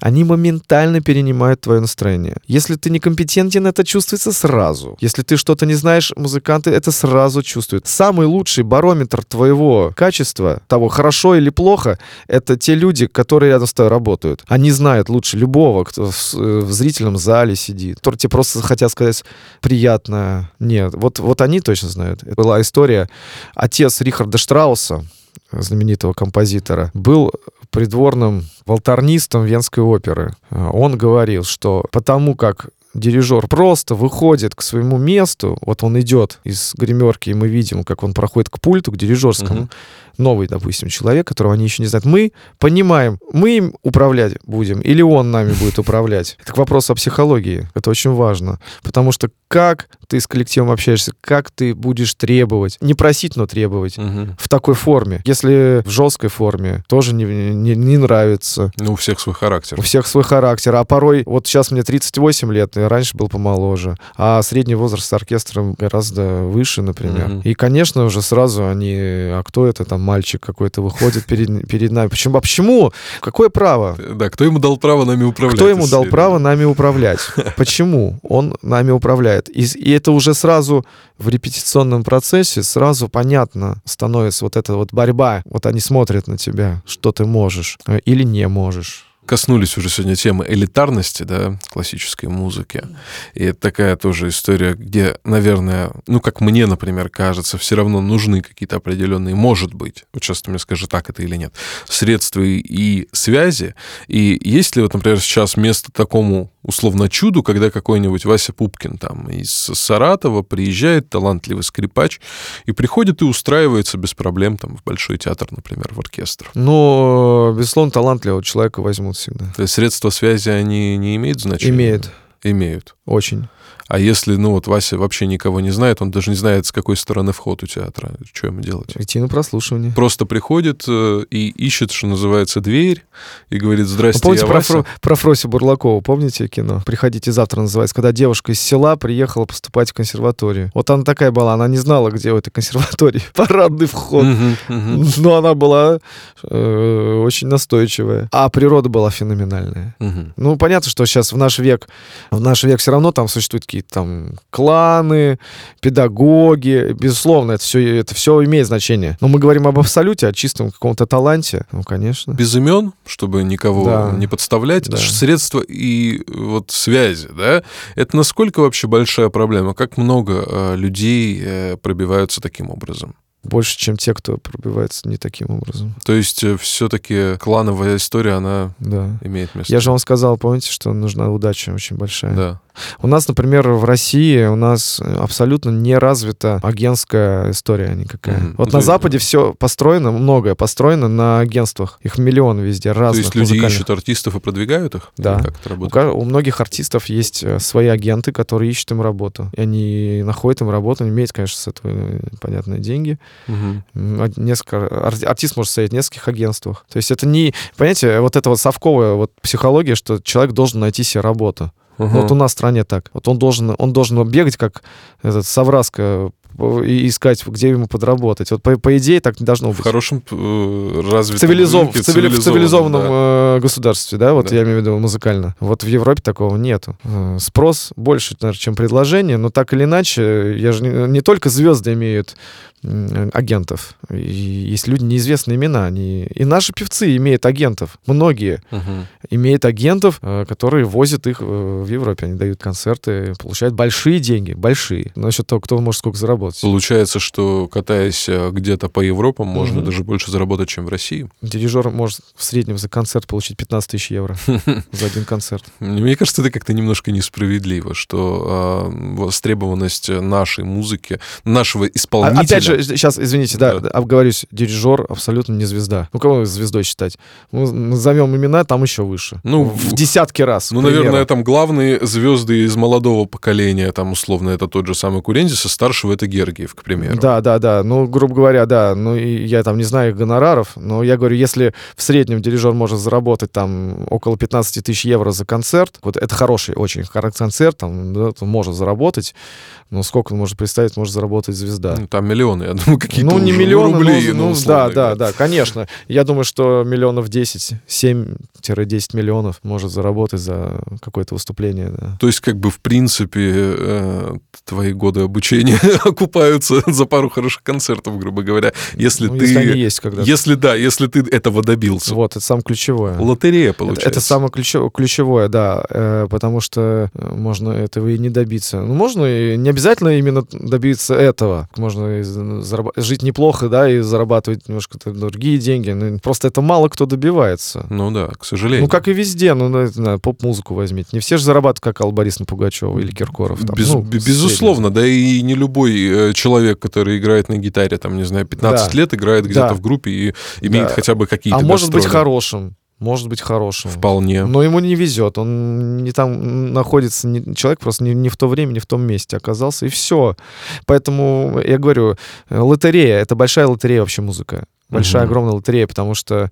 S2: они моментально перенимают твое настроение. Если ты некомпетентен, это чувствуется сразу. Если ты что-то не знаешь, музыканты это сразу чувствуют. Самый лучший барометр твоего качества, того, хорошо или плохо, это те люди, которые рядом с тобой работают. Они знают лучше любого, кто в, в зрительном зале сидит, которые тебе просто хотят сказать приятно. Нет, вот, вот они точно знают. Это была история. Отец Рихарда Штрауса, знаменитого композитора, был придворным волторнистом Венской оперы. Он говорил, что потому как дирижер просто выходит к своему месту, вот он идет из гримерки, и мы видим, как он проходит к пульту, к дирижерскому, угу новый, допустим, человек, которого они еще не знают, мы понимаем, мы им управлять будем или он нами будет управлять. Это к вопросу о психологии. Это очень важно. Потому что как ты с коллективом общаешься, как ты будешь требовать, не просить, но требовать угу. в такой форме. Если в жесткой форме, тоже не, не, не нравится.
S1: Ну, у всех свой характер.
S2: У всех свой характер. А порой, вот сейчас мне 38 лет, и раньше был помоложе, а средний возраст оркестра гораздо выше, например. Угу. И, конечно, уже сразу они, а кто это там, мальчик какой-то выходит перед, перед нами. Почему? А почему? Какое право?
S1: Да, кто ему дал право нами управлять?
S2: Кто ему дал право нами управлять? Почему он нами управляет? И, и это уже сразу в репетиционном процессе сразу понятно становится вот эта вот борьба. Вот они смотрят на тебя, что ты можешь э, или не можешь
S1: коснулись уже сегодня темы элитарности, да, классической музыки. И это такая тоже история, где, наверное, ну, как мне, например, кажется, все равно нужны какие-то определенные, может быть, вот сейчас ты мне скажи, так это или нет, средства и связи. И есть ли вот, например, сейчас место такому условно чуду, когда какой-нибудь Вася Пупкин там из Саратова приезжает, талантливый скрипач, и приходит и устраивается без проблем там в Большой театр, например, в оркестр.
S2: Ну, безусловно, талантливого человека возьмут всегда.
S1: То есть средства связи, они не имеют значения?
S2: Имеют.
S1: Имеют.
S2: Очень.
S1: А если, ну вот Вася вообще никого не знает, он даже не знает, с какой стороны вход у театра, что ему делать?
S2: Идти на прослушивание.
S1: Просто приходит э, и ищет, что называется, дверь, и говорит, здрасте,
S2: Вы помните
S1: я
S2: про,
S1: Вася.
S2: Фро- про Фросю Бурлакову, помните кино? «Приходите завтра» называется, когда девушка из села приехала поступать в консерваторию. Вот она такая была, она не знала, где в этой консерватории парадный вход. Но она была э, очень настойчивая. А природа была феноменальная. Ну, понятно, что сейчас в наш век, в наш век все равно там существуют какие-то там кланы, педагоги. Безусловно, это все, это все имеет значение. Но мы говорим об абсолюте, о чистом каком-то таланте. Ну, конечно.
S1: Без имен, чтобы никого
S2: Да.
S1: не подставлять,
S2: Да.
S1: это же средства и вот связи, да? Это насколько вообще большая проблема? Как много э, людей э, пробиваются таким образом?
S2: Больше, чем те, кто пробивается не таким образом.
S1: То есть все-таки клановая история, она
S2: Да.
S1: имеет место.
S2: Я же вам сказал, помните, что нужна удача очень большая.
S1: Да.
S2: У нас, например, в России у нас абсолютно не развита агентская история никакая.
S1: Мгм.
S2: Вот
S1: Ну,
S2: на
S1: то-
S2: Западе все построено, многое построено на агентствах. Их миллион везде,
S1: То
S2: разных
S1: есть люди ищут артистов и продвигают их?
S2: Да.
S1: Или Как это
S2: У,
S1: работает?
S2: у многих артистов есть э, свои агенты, которые ищут им работу. И они находят им работу, имеют, конечно, с этого э, понятные деньги. Ад- Несколько, ар- артист может стоять в нескольких агентствах. То есть это не, понимаете, вот эта вот совковая вот психология, что человек должен найти себе работу.
S1: Ага.
S2: Вот у нас в стране так. Вот он должен, он должен бегать, как этот совраска, и искать, где ему подработать. Вот по, по идее так не должно
S1: В
S2: быть.
S1: хорошем э, развитом
S2: Цивилизов-
S1: рынке,
S2: в цивили- в цивилизованном
S1: да.
S2: э, государстве, да, вот
S1: Да.
S2: я имею в виду музыкально. Вот в Европе такого нету. Э, Спрос больше, наверное, чем предложение, но так или иначе, я же не, не только звезды имеют агентов. И есть люди неизвестные имена. Они... И наши певцы имеют агентов. Многие
S1: Мгм.
S2: имеют агентов, которые возят их в Европе. Они дают концерты, получают большие деньги. Большие. Насчет того, кто может сколько заработать.
S1: Получается, что катаясь э, где-то по Европам, можно
S2: Мгм.
S1: даже больше заработать, чем в России.
S2: Дирижер может в среднем за концерт получить 15 тысяч евро за один концерт.
S1: Мне кажется, это как-то немножко несправедливо, что э, востребованность нашей музыки, нашего
S2: А-
S1: исполнителя...
S2: Опять же, сейчас, извините, да, обговорюсь, дирижер абсолютно не звезда. Ну, кого звездой считать? Мы назовем имена, там еще выше.
S1: Ну,
S2: в десятки раз.
S1: Ну, наверное, там главные звезды из молодого поколения, там, условно, это тот же самый Курензис, а старшего это Гергиев, к примеру.
S2: Да, да, да. Ну, грубо говоря, да. Ну, и я там не знаю их гонораров, но я говорю, если в среднем дирижер может заработать там около 15 тысяч евро за концерт, вот это хороший очень концерт, там, да, он может заработать, но сколько он может представить, может заработать звезда.
S1: Ну, Там миллионы, я думаю, какие-то
S2: Ну, не
S1: уже,
S2: миллионы,
S1: рублей,
S2: ну,
S1: ну,
S2: ну,
S1: условно
S2: да, да, да, конечно. Я думаю, что миллионов 10, 7-10 миллионов может заработать за какое-то выступление. Да.
S1: То есть, как бы, в принципе, э, твои годы обучения окупаются за пару хороших концертов, грубо говоря. Если
S2: Ну,
S1: ты...
S2: если они есть когда-то.
S1: Если да, если ты этого добился.
S2: Вот, это самое ключевое.
S1: Лотерея,
S2: Это,
S1: получается.
S2: это самое ключевое, ключевое, да, э, потому что э, можно этого и не добиться. Ну, можно и не обязательно именно добиться этого. Можно и за- зараба- жить неплохо, да, и зарабатывать немножко другие деньги. Ну, просто это мало кто добивается.
S1: Ну да, к сожалению.
S2: Ну, как и везде, ну, на поп-музыку возьмите. Не все же зарабатывают, как Алла Борисовна Пугачева или Киркоров. там.
S1: Без-
S2: Ну,
S1: безусловно, да и не любой э, человек, который играет на гитаре, там, не знаю, 15
S2: Да.
S1: лет, играет где-то
S2: Да.
S1: в группе и имеет
S2: Да.
S1: хотя бы какие-то
S2: А может быть хорошим. Может быть хорошим.
S1: Вполне.
S2: Но ему не везет, он не там находится, не- человек просто не, не в то время, не в том месте оказался, и все. Поэтому я говорю, э, лотерея, это большая лотерея вообще музыка. Большая,
S1: Мгм.
S2: огромная лотерея, потому что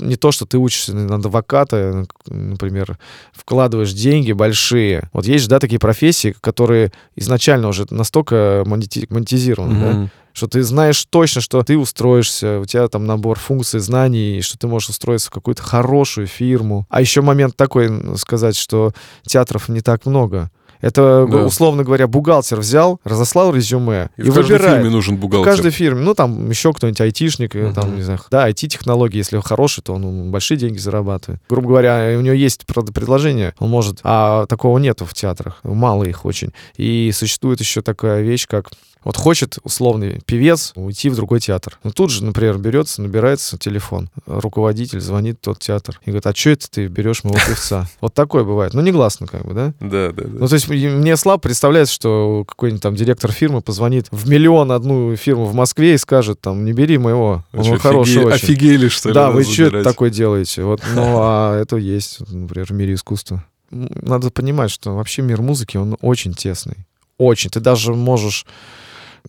S2: не то, что ты учишься на адвоката, например, вкладываешь деньги большие. Вот есть же, да, такие профессии, которые изначально уже настолько монети- монетизированы, да,
S1: Мгм.
S2: что ты знаешь точно, что ты устроишься, у тебя там набор функций, знаний, что ты можешь устроиться в какую-то хорошую фирму. А еще момент такой сказать, что театров не так много. Это,
S1: Да.
S2: условно говоря, бухгалтер взял, разослал резюме
S1: И,
S2: и,
S1: в каждой
S2: выбирает.
S1: фирме нужен
S2: В
S1: бухгалтер.
S2: каждой фирме, ну там еще кто-нибудь айтишник, э, там, не знаю, да, IT-технологии, если он хороший, то он м, большие деньги зарабатывает. Грубо говоря, у него есть предложение, он может, а такого нету в театрах, мало их очень. И существует еще такая вещь, как Вот хочет условный певец уйти в другой театр. Ну тут же, например, берется, набирается телефон. Руководитель звонит в тот театр и говорит, а что это ты берешь моего певца? Вот такое бывает. Ну, негласно как бы, да?
S1: Да, да, да.
S2: Ну, то есть мне слабо представляется, что какой-нибудь там директор фирмы позвонит в миллион одну фирму в Москве и скажет, там, не бери моего, он
S1: Что,
S2: хороший
S1: офиге-
S2: очень.
S1: Офигели, что ли?
S2: Да, вы что
S1: забирать?
S2: такое делаете? Вот, ну, а это есть, например, в мире искусства. Надо понимать, что вообще мир музыки, он очень тесный. Очень. Ты даже можешь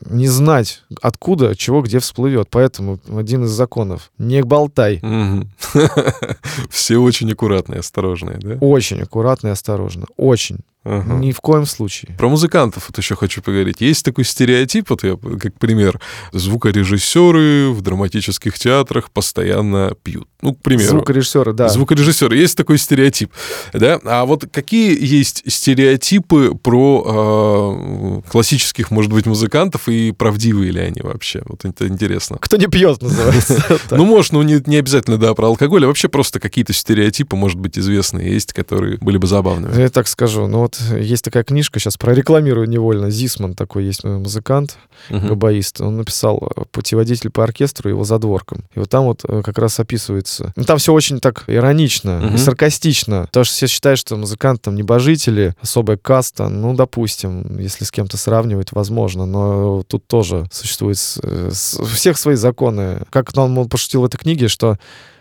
S2: не знать, откуда, чего, где всплывет. Поэтому один из законов. Не болтай.
S1: Все очень аккуратные, осторожные, да?
S2: Очень аккуратно и осторожно. Очень.
S1: Ага.
S2: Ни в коем случае.
S1: Про музыкантов вот еще хочу поговорить. Есть такой стереотип, вот я как пример, звукорежиссеры в драматических театрах постоянно пьют. Ну, к примеру.
S2: Звукорежиссеры, да.
S1: Звукорежиссер. Есть такой стереотип. Да? А вот какие есть стереотипы про э, классических, может быть, музыкантов и правдивые ли они вообще? Вот это интересно.
S2: Кто не пьет, называется.
S1: Ну, может, ну не, не обязательно, да, про алкоголь, а вообще просто какие-то стереотипы, может быть, известные есть, которые были бы забавными.
S2: Я так скажу. Ну вот есть такая книжка, сейчас прорекламирую невольно. Зисман такой есть музыкант, габаист. Он написал э, «Путеводитель по оркестру» его задворком. И вот там вот э, как раз описывается. Ну там все очень так иронично
S1: Мгм.
S2: и саркастично. Потому что все считают, что музыканты там небожители, особая каста. Ну, допустим, если с кем-то сравнивать, возможно. Но тут тоже существует с- э, с- у всех свои законы. Как он он пошутил в этой книге, что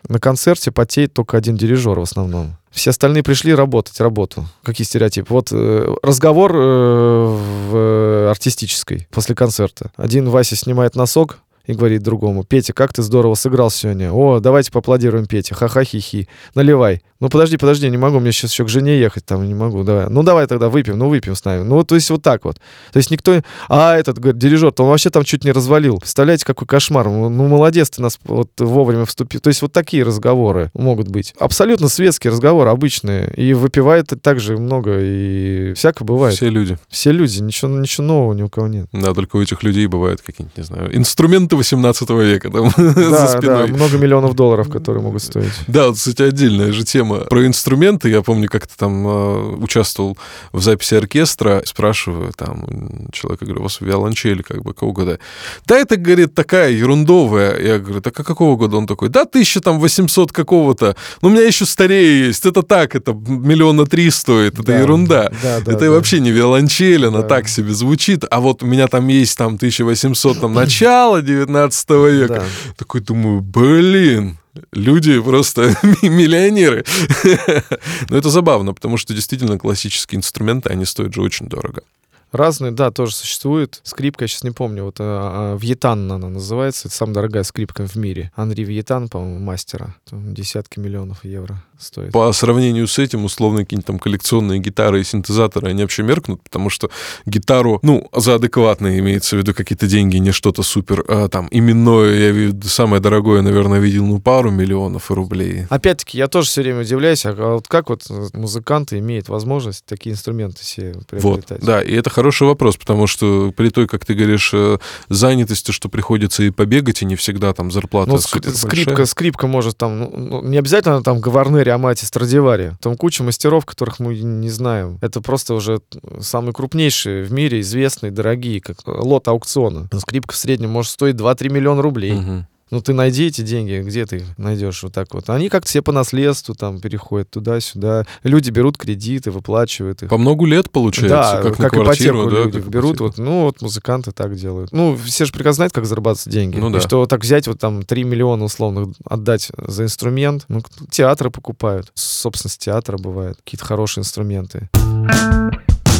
S2: на концерте потеет только один дирижер в основном. Все остальные пришли работать, работу. Какие стереотипы? Вот э, разговор э, в артистической после концерта. Один Вася снимает носок и говорит другому, Петя, как ты здорово сыграл сегодня. О, давайте поаплодируем Пете. Ха-ха-хи-хи. Наливай. Ну, подожди, подожди, не могу, мне сейчас еще к жене ехать, там, не могу, давай. Ну, давай тогда выпьем, ну, выпьем с нами. Ну, то есть вот так вот. То есть никто... А этот, говорит, дирижер, то он вообще там чуть не развалил. Представляете, какой кошмар. Ну, ну, молодец, ты нас вот вовремя вступил. То есть вот такие разговоры могут быть. Абсолютно светские разговоры, обычные. И выпивает также много, и всякое бывает. Все,
S1: Все люди.
S2: люди, ничего, ничего нового ни у кого нет.
S1: Да, только у этих людей бывают какие-нибудь, не знаю, инструменты 18 века там за
S2: Да, да,
S1: спиной.
S2: много миллионов долларов, которые могут стоить.
S1: Да, вот, кстати, отдельная же тема про инструменты. Я помню, как-то там э, участвовал в записи оркестра. Спрашиваю там человека, говорю, у вас виолончель, как бы, какого года? Да это, говорит, такая ерундовая. Я говорю, так а какого года? Он такой, да, 1800 какого-то. Ну, у меня еще старее есть. Это так, это миллиона три стоит. Это
S2: Да,
S1: ерунда.
S2: да, да,
S1: это
S2: да.
S1: вообще не виолончель, она
S2: Да.
S1: так себе звучит. А вот у меня там есть там 1800, там, начало 19 века.
S2: Да.
S1: Такой думаю, блин, люди просто миллионеры. Но это забавно, потому что действительно классические инструменты, они стоят же очень дорого.
S2: Разные, да, тоже существуют. Скрипка, я сейчас не помню, вот а, а, Вьетан она называется. Это самая дорогая скрипка в мире. Анри Вьетан, по-моему, мастера. Там десятки миллионов евро стоит.
S1: По сравнению с этим, условно, какие-нибудь там коллекционные гитары и синтезаторы, они вообще меркнут, потому что гитару, ну, за адекватные имеется в виду какие-то деньги, не что-то супер, а, там, именное, я самое дорогое, наверное, видел, ну, пару миллионов рублей.
S2: Опять-таки, я тоже все время удивляюсь, а вот как вот музыканты имеют возможность такие инструменты
S1: Вот,
S2: приобретать?
S1: да, и это хороший вопрос, потому что при той, как ты говоришь, э, занятости, что приходится и побегать, и не всегда там зарплата
S2: Ну, скрипка,
S1: большая.
S2: скрипка может там, ну, ну, не обязательно там Гаварнери, Амати, Страдивари. Там куча мастеров, которых мы не знаем. Это просто уже самые крупнейшие в мире, известные, дорогие, как лот аукциона. Скрипка в среднем может стоить 2-3 миллиона рублей.
S1: Мгм.
S2: Ну, ты найди эти деньги, где ты их найдешь вот так вот. Они как-то все по наследству там переходят туда-сюда. Люди берут кредиты, выплачивают их.
S1: По много лет, получается,
S2: да,
S1: как,
S2: как,
S1: на квартиру,
S2: ипотеку
S1: да?
S2: люди
S1: как
S2: берут.
S1: ипотеку.
S2: Вот, ну, вот музыканты так делают. Ну, все же прекрасно знают, как зарабатывать деньги.
S1: Ну
S2: И
S1: да.
S2: что вот так взять вот там 3 миллиона условно отдать за инструмент. Ну, театры покупают. Собственность театра бывает. Какие-то хорошие инструменты.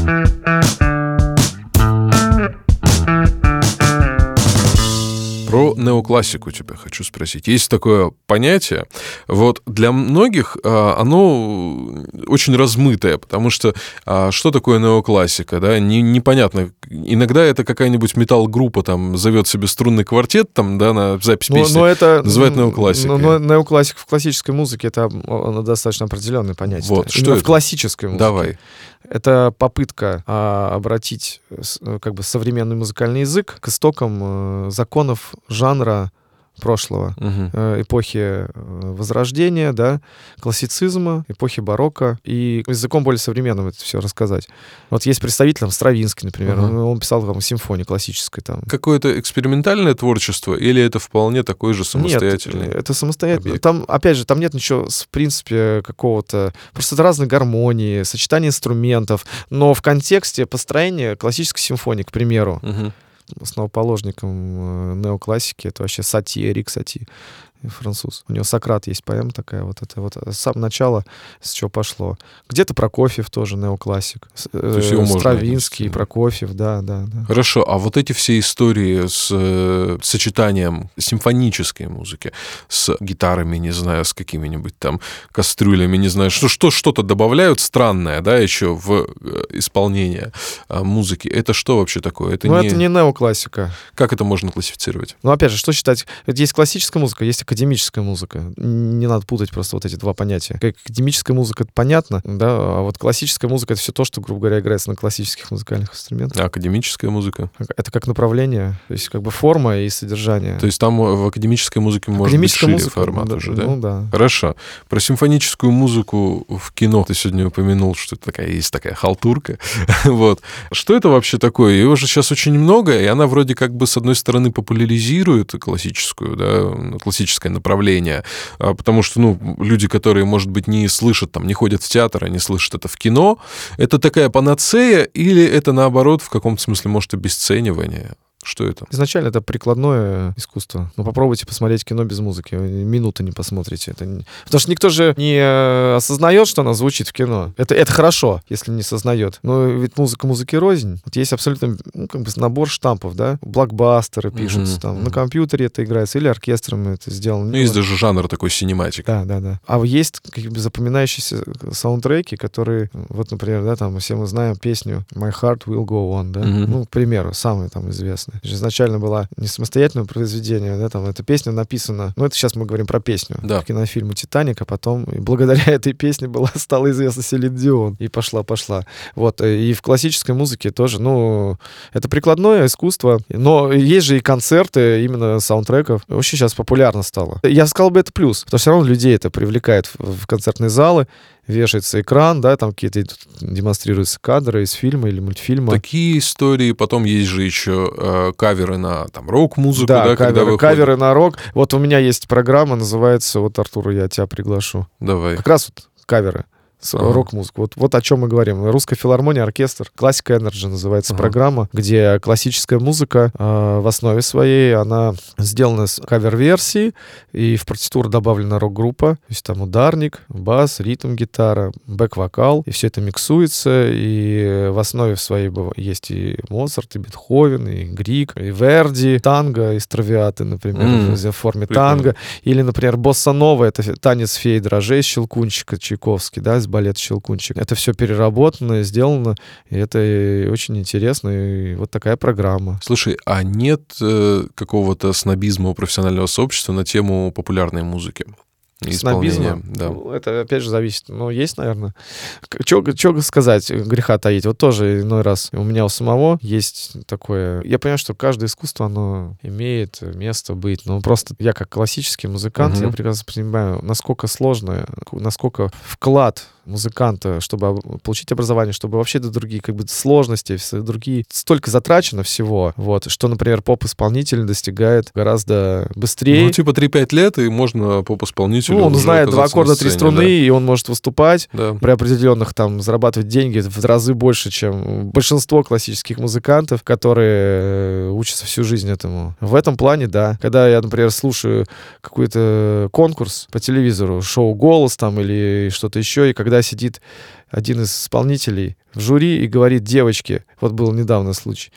S1: Про неоклассику тебя хочу спросить. Есть такое понятие, вот для многих а, оно очень размытое, потому что а, что такое неоклассика, да, не, непонятно. Иногда это какая-нибудь металл-группа там зовет себе струнный квартет там, да, на запись
S2: Но,
S1: песни.
S2: но это...
S1: называют неоклассикой.
S2: Но, но неоклассика в классической музыке это достаточно определенное понятие.
S1: Вот, что
S2: Именно
S1: это?
S2: в классической музыке.
S1: Давай.
S2: Это попытка а, обратить э, э, как бы современный музыкальный язык к истокам э, законов жанра прошлого, угу. эпохи Возрождения, да, классицизма, эпохи барокко, и языком более современным это все рассказать. Вот есть представитель, там, Стравинский, например, угу. он, писал там симфонии классической. Там.
S1: Какое-то экспериментальное творчество или это вполне такой же самостоятельный?
S2: Нет, это самостоятельно. Объект. Там, опять же, там нет ничего, в принципе, какого-то... Просто это разные гармонии, сочетание инструментов, но в контексте построения классической симфонии, к примеру, угу основоположником э, неоклассики это вообще Сати, Эрик Сати француз. У него Сократ есть поэма такая, вот это вот с самого начала, с чего пошло. Где-то Прокофьев тоже неоклассик.
S1: То есть его
S2: Стравинский, можно Прокофьев, да, да, да.
S1: Хорошо, а вот эти все истории с э, сочетанием симфонической музыки, с гитарами, не знаю, с какими-нибудь там кастрюлями, не знаю, что, что что-то добавляют странное, да, еще в э, исполнение э, музыки. Это что вообще такое?
S2: Это ну, не... это не неоклассика.
S1: Как это можно классифицировать?
S2: Ну, опять же, что считать? Есть классическая музыка, есть академическая музыка. Не надо путать просто вот эти два понятия. Как академическая музыка, это понятно, да, а вот классическая музыка — это все то, что, грубо говоря, играется на классических музыкальных инструментах.
S1: А академическая музыка?
S2: Это как направление, то есть как бы форма и содержание.
S1: То есть там в академической музыке может быть шире музыка, формат
S2: да,
S1: уже, да?
S2: Ну да.
S1: Хорошо. Про симфоническую музыку в кино ты сегодня упомянул, что это такая есть такая халтурка. вот. Что это вообще такое? Его же сейчас очень много, и она вроде как бы с одной стороны популяризирует классическую, да, классическую тематическое направление, а, потому что, ну, люди, которые, может быть, не слышат, там, не ходят в театр, они слышат это в кино, это такая панацея или это, наоборот, в каком-то смысле, может, обесценивание? Что это?
S2: Изначально это прикладное искусство. Но попробуйте посмотреть кино без музыки. Минуты не посмотрите. Это не... Потому что никто же не э, осознает, что она звучит в кино. Это, это хорошо, если не сознает. Но ведь музыка музыки рознь. Вот есть абсолютно ну, как бы набор штампов, да? Блокбастеры пишутся mm-hmm. там. На компьютере это играется или оркестром это сделано.
S1: Ну, есть даже жанр такой синематик.
S2: Да, да, да. А есть как бы запоминающиеся саундтреки, которые, вот, например, да, там все мы знаем песню My Heart Will Go On, да? Mm-hmm. Ну, к примеру, самый там известный прекрасная. Изначально была не самостоятельное произведение, да, там эта песня написана, ну это сейчас мы говорим про песню,
S1: да.
S2: кинофильму «Титаник», а потом и благодаря этой песне была, стала известна Селин Дион, и пошла-пошла. Вот, э, и в классической музыке тоже, ну, это прикладное искусство, но есть же и концерты именно саундтреков, очень сейчас популярно стало. Я сказал бы это плюс, потому что все равно людей это привлекает в концертные залы, вешается экран, да, там какие-то демонстрируются кадры из фильма или мультфильма.
S1: Такие истории, потом есть же еще э, каверы на там рок-музыку, да, да
S2: каверы, когда каверы на рок. Вот у меня есть программа, называется, вот, Артур, я тебя приглашу.
S1: Давай.
S2: Как раз вот каверы ага. рок-музыку. Вот, вот о чем мы говорим. Русская филармония, оркестр, классика Energy называется ага. программа, где классическая музыка э, в основе своей, она сделана с кавер-версии, и в партитуру добавлена рок-группа, то есть там ударник, бас, ритм гитара, бэк-вокал, и все это миксуется, и в основе своей есть и Моцарт, и Бетховен, и Грик, и Верди, танго, и стравиаты, например, mm. в форме Прикольно. танго, или, например, босса нова, это танец феи дрожей Щелкунчика Чайковский, да, балет «Щелкунчик». Это все переработано, сделано, и это очень интересно, и вот такая программа.
S1: Слушай, а нет э, какого-то снобизма у профессионального сообщества на тему популярной музыки?
S2: Снобизма? Да. Ну, это, опять же, зависит. Ну, есть, наверное. Что сказать, греха таить? Вот тоже иной раз у меня у самого есть такое... Я понимаю, что каждое искусство, оно имеет место быть. Но просто я как классический музыкант, угу. я прекрасно понимаю, насколько сложно, насколько вклад музыканта, чтобы получить образование, чтобы вообще до другие как бы сложности, все другие столько затрачено всего, вот, что, например, поп-исполнитель достигает гораздо быстрее.
S1: Ну, типа 3-5 лет, и можно поп-исполнителю
S2: Ну, он знает два аккорда, три струны, да. и он может выступать да. при определенных, там, зарабатывать деньги в разы больше, чем большинство классических музыкантов, которые э, учатся всю жизнь этому. В этом плане, да. Когда я, например, слушаю какой-то конкурс по телевизору, шоу «Голос» там или что-то еще, и когда когда сидит один из исполнителей в жюри и говорит девочке, вот был недавно случай,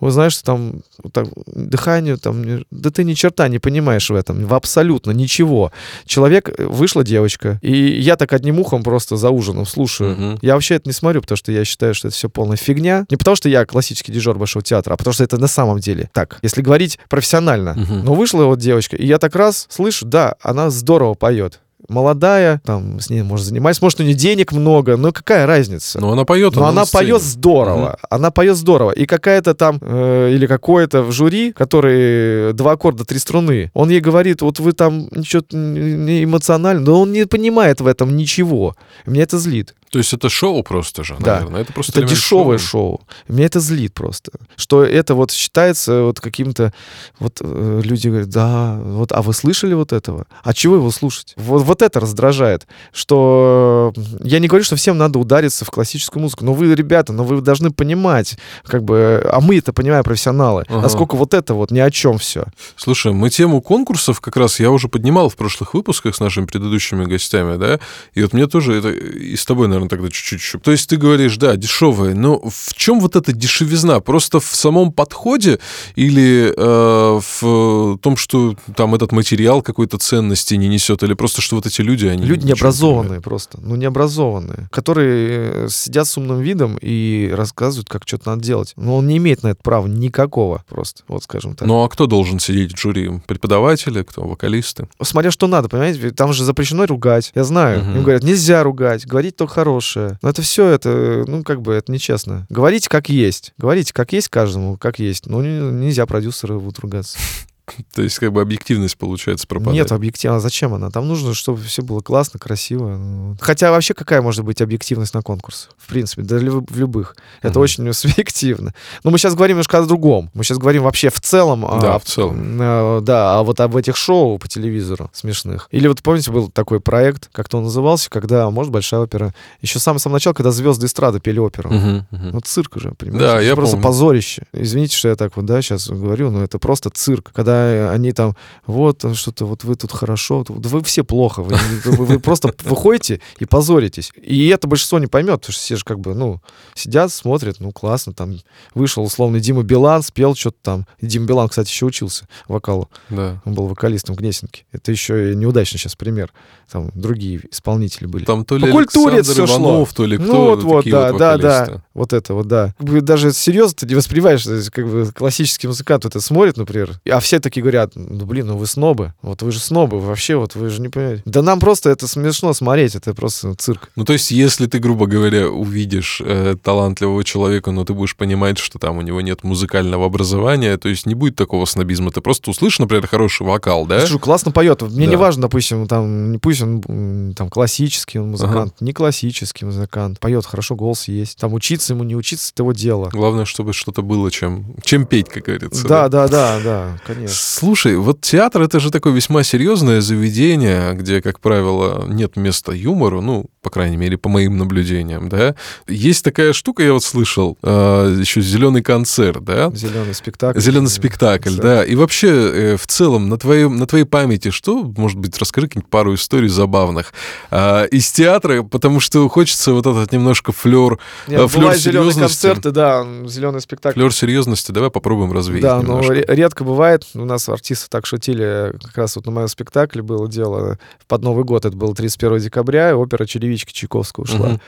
S2: вот знаешь, что там, там дыхание, там, да ты ни черта не понимаешь в этом, в абсолютно ничего. Человек, э, вышла девочка, и я так одним ухом просто за ужином слушаю. Uh-huh. Я вообще это не смотрю, потому что я считаю, что это все полная фигня. Не потому что я классический дежор Большого театра, а потому что это на самом деле так, если говорить профессионально. Uh-huh. Но вышла вот девочка, и я так раз слышу, да, она здорово поет молодая, там, с ней может заниматься, может, у нее денег много, но какая разница?
S1: Но она поет.
S2: Но она поет здорово. Угу. Она поет здорово. И какая-то там, э, или какой-то в жюри, который два аккорда, три струны, он ей говорит, вот вы там ничего не эмоционально, но он не понимает в этом ничего. Меня это злит.
S1: То есть это шоу просто же,
S2: да.
S1: наверное.
S2: Это просто это дешевое шоу. шоу. Меня это злит просто. Что это вот считается вот каким-то... Вот э, люди говорят, да, вот, а вы слышали вот этого? А чего его слушать? Вот, вот это раздражает. Что я не говорю, что всем надо удариться в классическую музыку, но вы, ребята, но вы должны понимать, как бы, а мы это понимаем, профессионалы, ага. насколько вот это вот ни о чем все.
S1: Слушай, мы тему конкурсов как раз я уже поднимал в прошлых выпусках с нашими предыдущими гостями, да, и вот мне тоже это и с тобой, наверное, наверное, тогда чуть-чуть. То есть ты говоришь, да, дешевые, но в чем вот эта дешевизна? Просто в самом подходе или э, в том, что там этот материал какой-то ценности не несет, или просто что вот эти люди, они...
S2: Люди необразованные просто, ну необразованные, которые э, сидят с умным видом и рассказывают, как что-то надо делать. Но он не имеет на это права никакого просто, вот скажем так.
S1: Ну а кто должен сидеть в жюри? Преподаватели, кто? Вокалисты?
S2: Смотря что надо, понимаете? Там же запрещено ругать. Я знаю. Угу. Им говорят, нельзя ругать, говорить только хорошее хорошее. Но это все, это, ну, как бы, это нечестно. Говорите как есть. Говорите как есть каждому, как есть. Но нельзя продюсеры будут ругаться.
S1: То есть как бы объективность, получается, пропадает.
S2: Нет, объективно. А зачем она? Там нужно, чтобы все было классно, красиво. Ну, хотя вообще какая может быть объективность на конкурс? В принципе, да в любых. Это угу. очень субъективно. Но мы сейчас говорим немножко о другом. Мы сейчас говорим вообще в целом.
S1: Да, о, в целом.
S2: О, да, а вот об этих шоу по телевизору смешных. Или вот помните, был такой проект, как-то он назывался, когда, может, Большая опера. Еще самое самое начало, когда звезды эстрады пели оперу. Угу, угу. Вот цирк уже, понимаете?
S1: Да, я
S2: просто
S1: помню.
S2: позорище. Извините, что я так вот, да, сейчас говорю, но это просто цирк. Когда они там, вот что-то, вот вы тут хорошо, вы все плохо, вы, вы, вы просто выходите и позоритесь. И это большинство не поймет, потому что все же как бы, ну, сидят, смотрят, ну, классно, там, вышел условно Дима Билан, спел что-то там. Дима Билан, кстати, еще учился вокалу.
S1: Да.
S2: Он был вокалистом в Гнесинке. Это еще и неудачный сейчас пример. Там другие исполнители были.
S1: Там то ли По культуре это все шло. то ли кто. Ну,
S2: вот, вот, да, вот да, да. Вот это вот, да. Даже серьезно ты не воспринимаешь, как бы классический музыкант это смотрит, например, а все такие говорят, ну, блин, ну вы снобы. Вот вы же снобы, вообще, вот вы же не понимаете. Да нам просто это смешно смотреть, это просто цирк.
S1: Ну, то есть, если ты, грубо говоря, увидишь э, талантливого человека, но ты будешь понимать, что там у него нет музыкального образования, то есть не будет такого снобизма. Ты просто услышишь, например, хороший вокал, да?
S2: Слушай, классно поет. Мне да. не важно, допустим, там, не пусть он там классический он музыкант, ага. не классический музыкант. Поет, хорошо, голос есть. Там учиться ему, не учиться, это его дело.
S1: Главное, чтобы что-то было, чем, чем петь, как говорится.
S2: Да, да, да, да, да конечно.
S1: Слушай, вот театр это же такое весьма серьезное заведение, где, как правило, нет места юмору, ну, по крайней мере, по моим наблюдениям, да. Есть такая штука, я вот слышал, э, еще зеленый концерт, да.
S2: Зеленый спектакль.
S1: Зеленый спектакль, да. И вообще, э, в целом, на, твоем, на твоей памяти что, может быть, расскажи какие-нибудь пару историй забавных э, из театра, потому что хочется вот этот немножко флер,
S2: Нет, флер серьезности. концерты, да, зеленый спектакль.
S1: Флер серьезности, давай попробуем развеять
S2: Да,
S1: немножко.
S2: но редко бывает, у нас артисты так шутили, как раз вот на моем спектакле было дело, под Новый год, это было 31 декабря, и опера «Черевичка» Чайковского ушла. Uh-huh.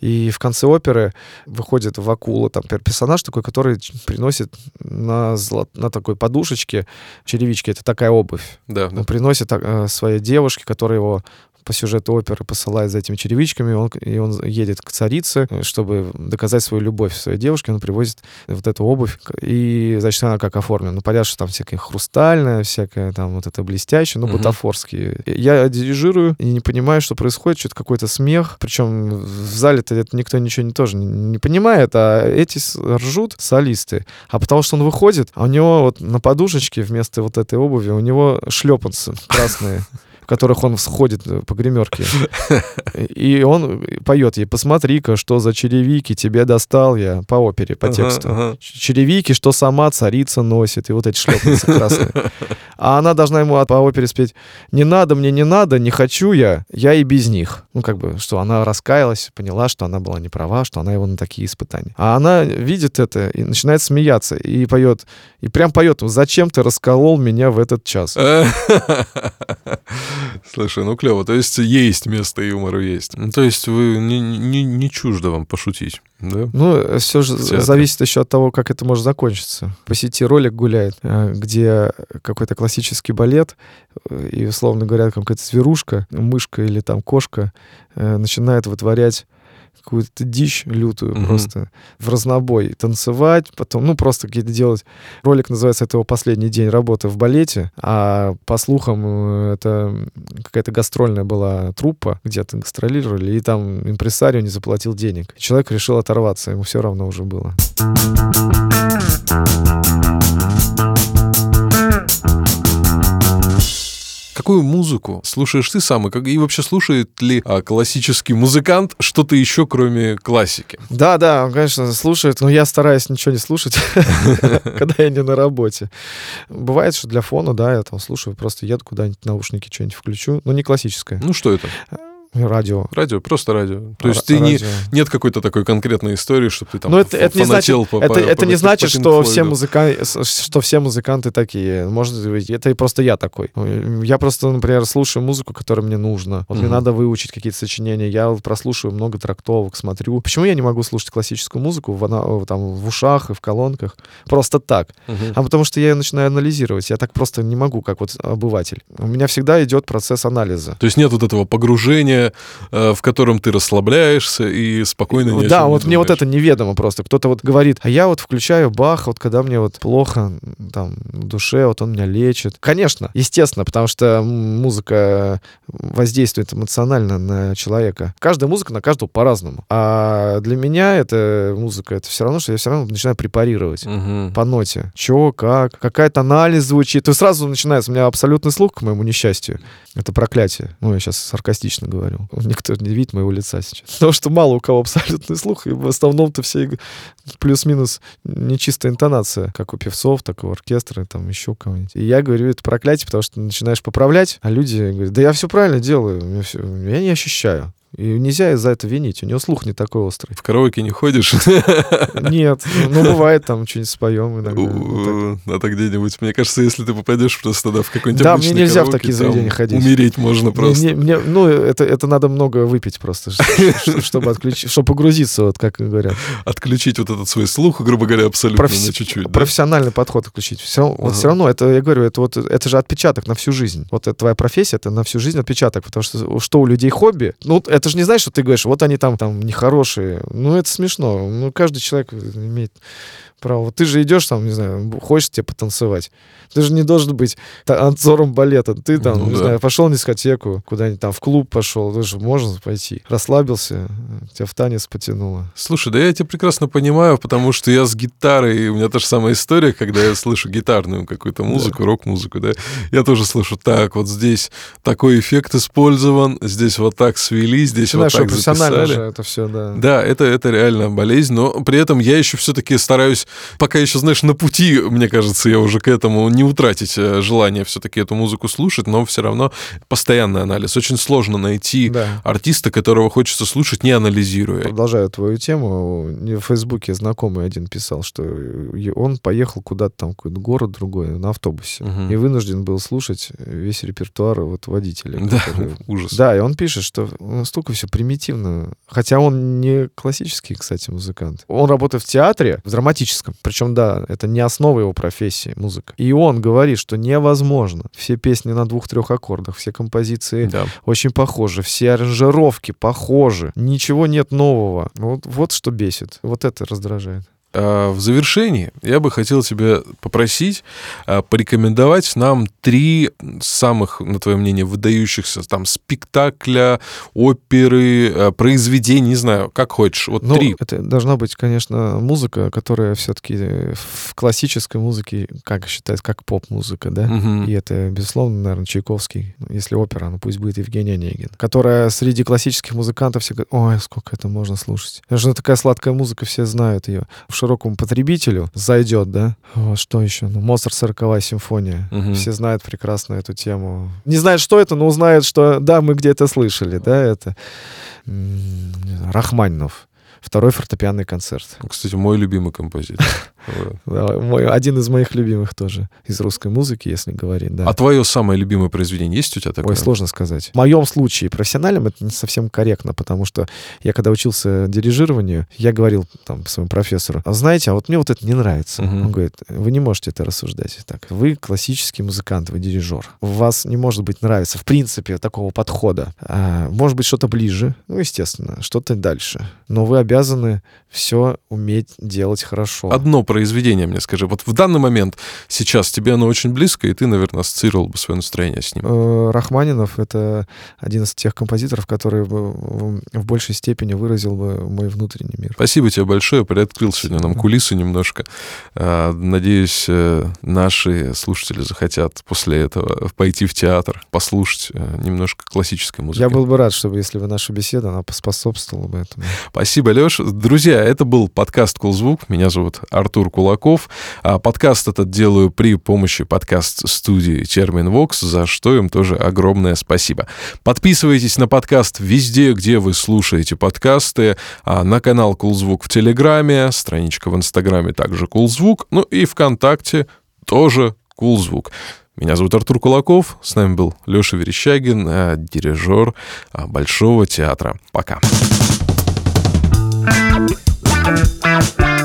S2: И в конце оперы выходит в акула, там персонаж такой, который приносит на, зло, на такой подушечке черевички, это такая обувь.
S1: Да,
S2: Он да. приносит э, своей девушке, которая его по сюжету оперы посылает за этими черевичками, он, и он едет к царице, чтобы доказать свою любовь своей девушке, он привозит вот эту обувь, и, значит, она как оформлена. Ну, понятно, что там всякая хрустальная, всякая там вот это блестящее, ну, угу. бутафорские. Я дирижирую и не понимаю, что происходит, что-то какой-то смех, причем в зале-то это никто ничего не, тоже не понимает, а эти ржут солисты. А потому что он выходит, а у него вот на подушечке вместо вот этой обуви у него шлепанцы красные которых он сходит э, по гримерке. И он поет ей, посмотри-ка, что за черевики тебе достал я по опере, по тексту. Ага, ага. Черевики, что сама царица носит, и вот эти шлепницы красные. А она должна ему по опере спеть, не надо мне, не надо, не хочу я, я и без них. Ну, как бы, что она раскаялась, поняла, что она была не права, что она его на такие испытания. А она видит это и начинает смеяться, и поет, и прям поет, зачем ты расколол меня в этот час?
S1: Слушай, ну клево. То есть есть место юмору есть. Ну, то есть вы не, не, не чуждо вам пошутить, да?
S2: Ну, все же зависит еще от того, как это может закончиться. По сети ролик гуляет, э, где какой-то классический балет, э, и, условно говоря, какая-то зверушка, мышка или там кошка э, начинает вытворять какую-то дичь лютую mm-hmm. просто в разнобой танцевать, потом, ну, просто какие-то делать. Ролик называется «Это его последний день работы в балете», а по слухам э, это какая-то гастрольная была труппа, где-то гастролировали, и там импресарио не заплатил денег. Человек решил оторваться, ему все равно уже было.
S1: Какую музыку слушаешь ты сам? И, как, и вообще слушает ли а, классический музыкант что-то еще, кроме классики?
S2: Да, да, он, конечно, слушает, но я стараюсь ничего не слушать, когда я не на работе. Бывает, что для фона, да, я там слушаю, просто еду куда-нибудь, наушники что-нибудь включу, но не классическое.
S1: Ну, что это?
S2: Радио.
S1: Радио, просто радио. То есть ты не, нет какой-то такой конкретной истории, чтобы ты там
S2: Но это, это не значит, по, это, по, это по, не значит что, все музыка, что все музыканты такие. Может быть, это и просто я такой. Я просто, например, слушаю музыку, которая мне нужна. Вот mm-hmm. мне надо выучить какие-то сочинения. Я прослушиваю много трактовок, смотрю. Почему я не могу слушать классическую музыку в, там, в ушах и в колонках? Просто так. Mm-hmm. А потому что я ее начинаю анализировать. Я так просто не могу, как вот обыватель. У меня всегда идет процесс анализа.
S1: То есть нет вот этого погружения Э, в котором ты расслабляешься и спокойно не
S2: Да, вот мне вот это неведомо просто. Кто-то вот говорит, а я вот включаю Бах, вот когда мне вот плохо там в душе, вот он меня лечит. Конечно, естественно, потому что музыка воздействует эмоционально на человека. Каждая музыка на каждого по-разному. А для меня эта музыка, это все равно, что я все равно начинаю препарировать угу. по ноте. Чё, как, какая тональность звучит. То сразу начинается, у меня абсолютный слух, к моему несчастью. Это проклятие. Ну, я сейчас саркастично говорю. Никто не видит моего лица сейчас. Потому что мало у кого абсолютный слух, и в основном-то все плюс-минус нечистая интонация, как у певцов, так и у оркестра, там еще кого-нибудь. И я говорю, это проклятие, потому что начинаешь поправлять, а люди говорят, да я все правильно делаю, все, я не ощущаю. И нельзя за это винить. У него слух не такой острый.
S1: В караоке не ходишь?
S2: Нет. Ну, бывает, там что-нибудь споем иногда.
S1: Ну, а так где-нибудь. Мне кажется, если ты попадешь просто туда в какой-нибудь
S2: Да, мне нельзя в такие заведения ходить.
S1: Умереть можно просто.
S2: Ну, это это надо много выпить просто, чтобы отключить, чтобы погрузиться, вот как говорят.
S1: Отключить вот этот свой слух, грубо говоря, абсолютно на чуть-чуть.
S2: Профессиональный подход отключить. Все равно, это, я говорю, это вот это же отпечаток на всю жизнь. Вот твоя профессия, это на всю жизнь отпечаток, потому что что у людей хобби, ну, это же не значит, что ты говоришь, вот они там, там нехорошие. Ну, это смешно. Ну, каждый человек имеет право. Ты же идешь там, не знаю, хочешь тебе потанцевать. Ты же не должен быть танцором балета. Ты там, ну, не да. знаю, пошел на дискотеку, куда-нибудь там в клуб пошел, ты же можно пойти. Расслабился, тебя в танец потянуло.
S1: Слушай, да я тебя прекрасно понимаю, потому что я с гитарой, у меня та же самая история, когда я слышу гитарную какую-то музыку, да. рок-музыку, да, я тоже слышу, так, вот здесь такой эффект использован, здесь вот так свели, здесь Знаешь, вот так записали.
S2: же это все, да.
S1: Да, это, это реально болезнь, но при этом я еще все-таки стараюсь, пока еще, знаешь, на пути, мне кажется, я уже к этому не утратить э, желание все-таки эту музыку слушать, но все равно постоянный анализ. Очень сложно найти да. артиста, которого хочется слушать, не анализируя.
S2: Продолжаю твою тему. В Фейсбуке знакомый один писал, что он поехал куда-то там, какой-то город другой на автобусе угу. и вынужден был слушать весь репертуар вот водителя.
S1: Да, который... ужас.
S2: Да, и он пишет, что настолько все примитивно. Хотя он не классический, кстати, музыкант. Он работает в театре, в драматическом. Причем, да, это не основа его профессии, музыка. И он он говорит, что невозможно. Все песни на двух-трех аккордах, все композиции да. очень похожи, все аранжировки похожи, ничего нет нового. Вот, вот что бесит, вот это раздражает.
S1: А, в завершении я бы хотел тебя попросить а, порекомендовать нам три самых, на твое мнение, выдающихся там спектакля, оперы, а, произведения, не знаю, как хочешь. Вот ну, три.
S2: Это должна быть, конечно, музыка, которая все-таки в классической музыке, как считается, как поп-музыка, да? Угу. И это, безусловно, наверное, Чайковский. Если опера, ну пусть будет Евгений Онегин. Которая среди классических музыкантов все говорят, ой, сколько это можно слушать. Это же такая сладкая музыка, все знают ее широкому потребителю зайдет, да? Вот, что еще? Ну, Моцарт 40 симфония. Угу. Все знают прекрасно эту тему. Не знают, что это, но узнают, что да, мы где-то слышали, да, это Рахманинов. второй фортепианный концерт.
S1: Кстати, мой любимый композитор.
S2: Мой, один из моих любимых тоже из русской музыки, если говорить. Да.
S1: А твое самое любимое произведение есть у тебя такое?
S2: Ой, сложно сказать. В моем случае профессиональном это не совсем корректно, потому что я когда учился дирижированию, я говорил там своему профессору, а знаете, а вот мне вот это не нравится. Угу. Он говорит, вы не можете это рассуждать так. Вы классический музыкант, вы дирижер. Вас не может быть нравится в принципе такого подхода. А, может быть что-то ближе, ну естественно, что-то дальше. Но вы обязаны все уметь делать хорошо.
S1: Одно произведение мне скажи. Вот в данный момент сейчас тебе оно очень близко, и ты, наверное, ассоциировал бы свое настроение с ним.
S2: Э, Рахманинов — это один из тех композиторов, который в большей степени выразил бы мой внутренний мир.
S1: Спасибо тебе большое. Приоткрыл сегодня нам кулисы немножко. А, надеюсь, э, наши слушатели захотят после этого пойти в театр, послушать э, немножко классической музыки.
S2: Я был бы рад, чтобы, если бы наша беседа, она поспособствовала бы этому.
S1: Спасибо, Леш. Друзья, это был подкаст «Кулзвук». Меня зовут Артур Кулаков. А подкаст этот делаю при помощи подкаст-студии Терминвокс, за что им тоже огромное спасибо. Подписывайтесь на подкаст везде, где вы слушаете подкасты, а на канал «Кулзвук» в Телеграме, страничка в Инстаграме также «Кулзвук», ну и ВКонтакте тоже «Кулзвук». Меня зовут Артур Кулаков, с нами был Леша Верещагин, а, дирижер Большого театра. Пока. Пока.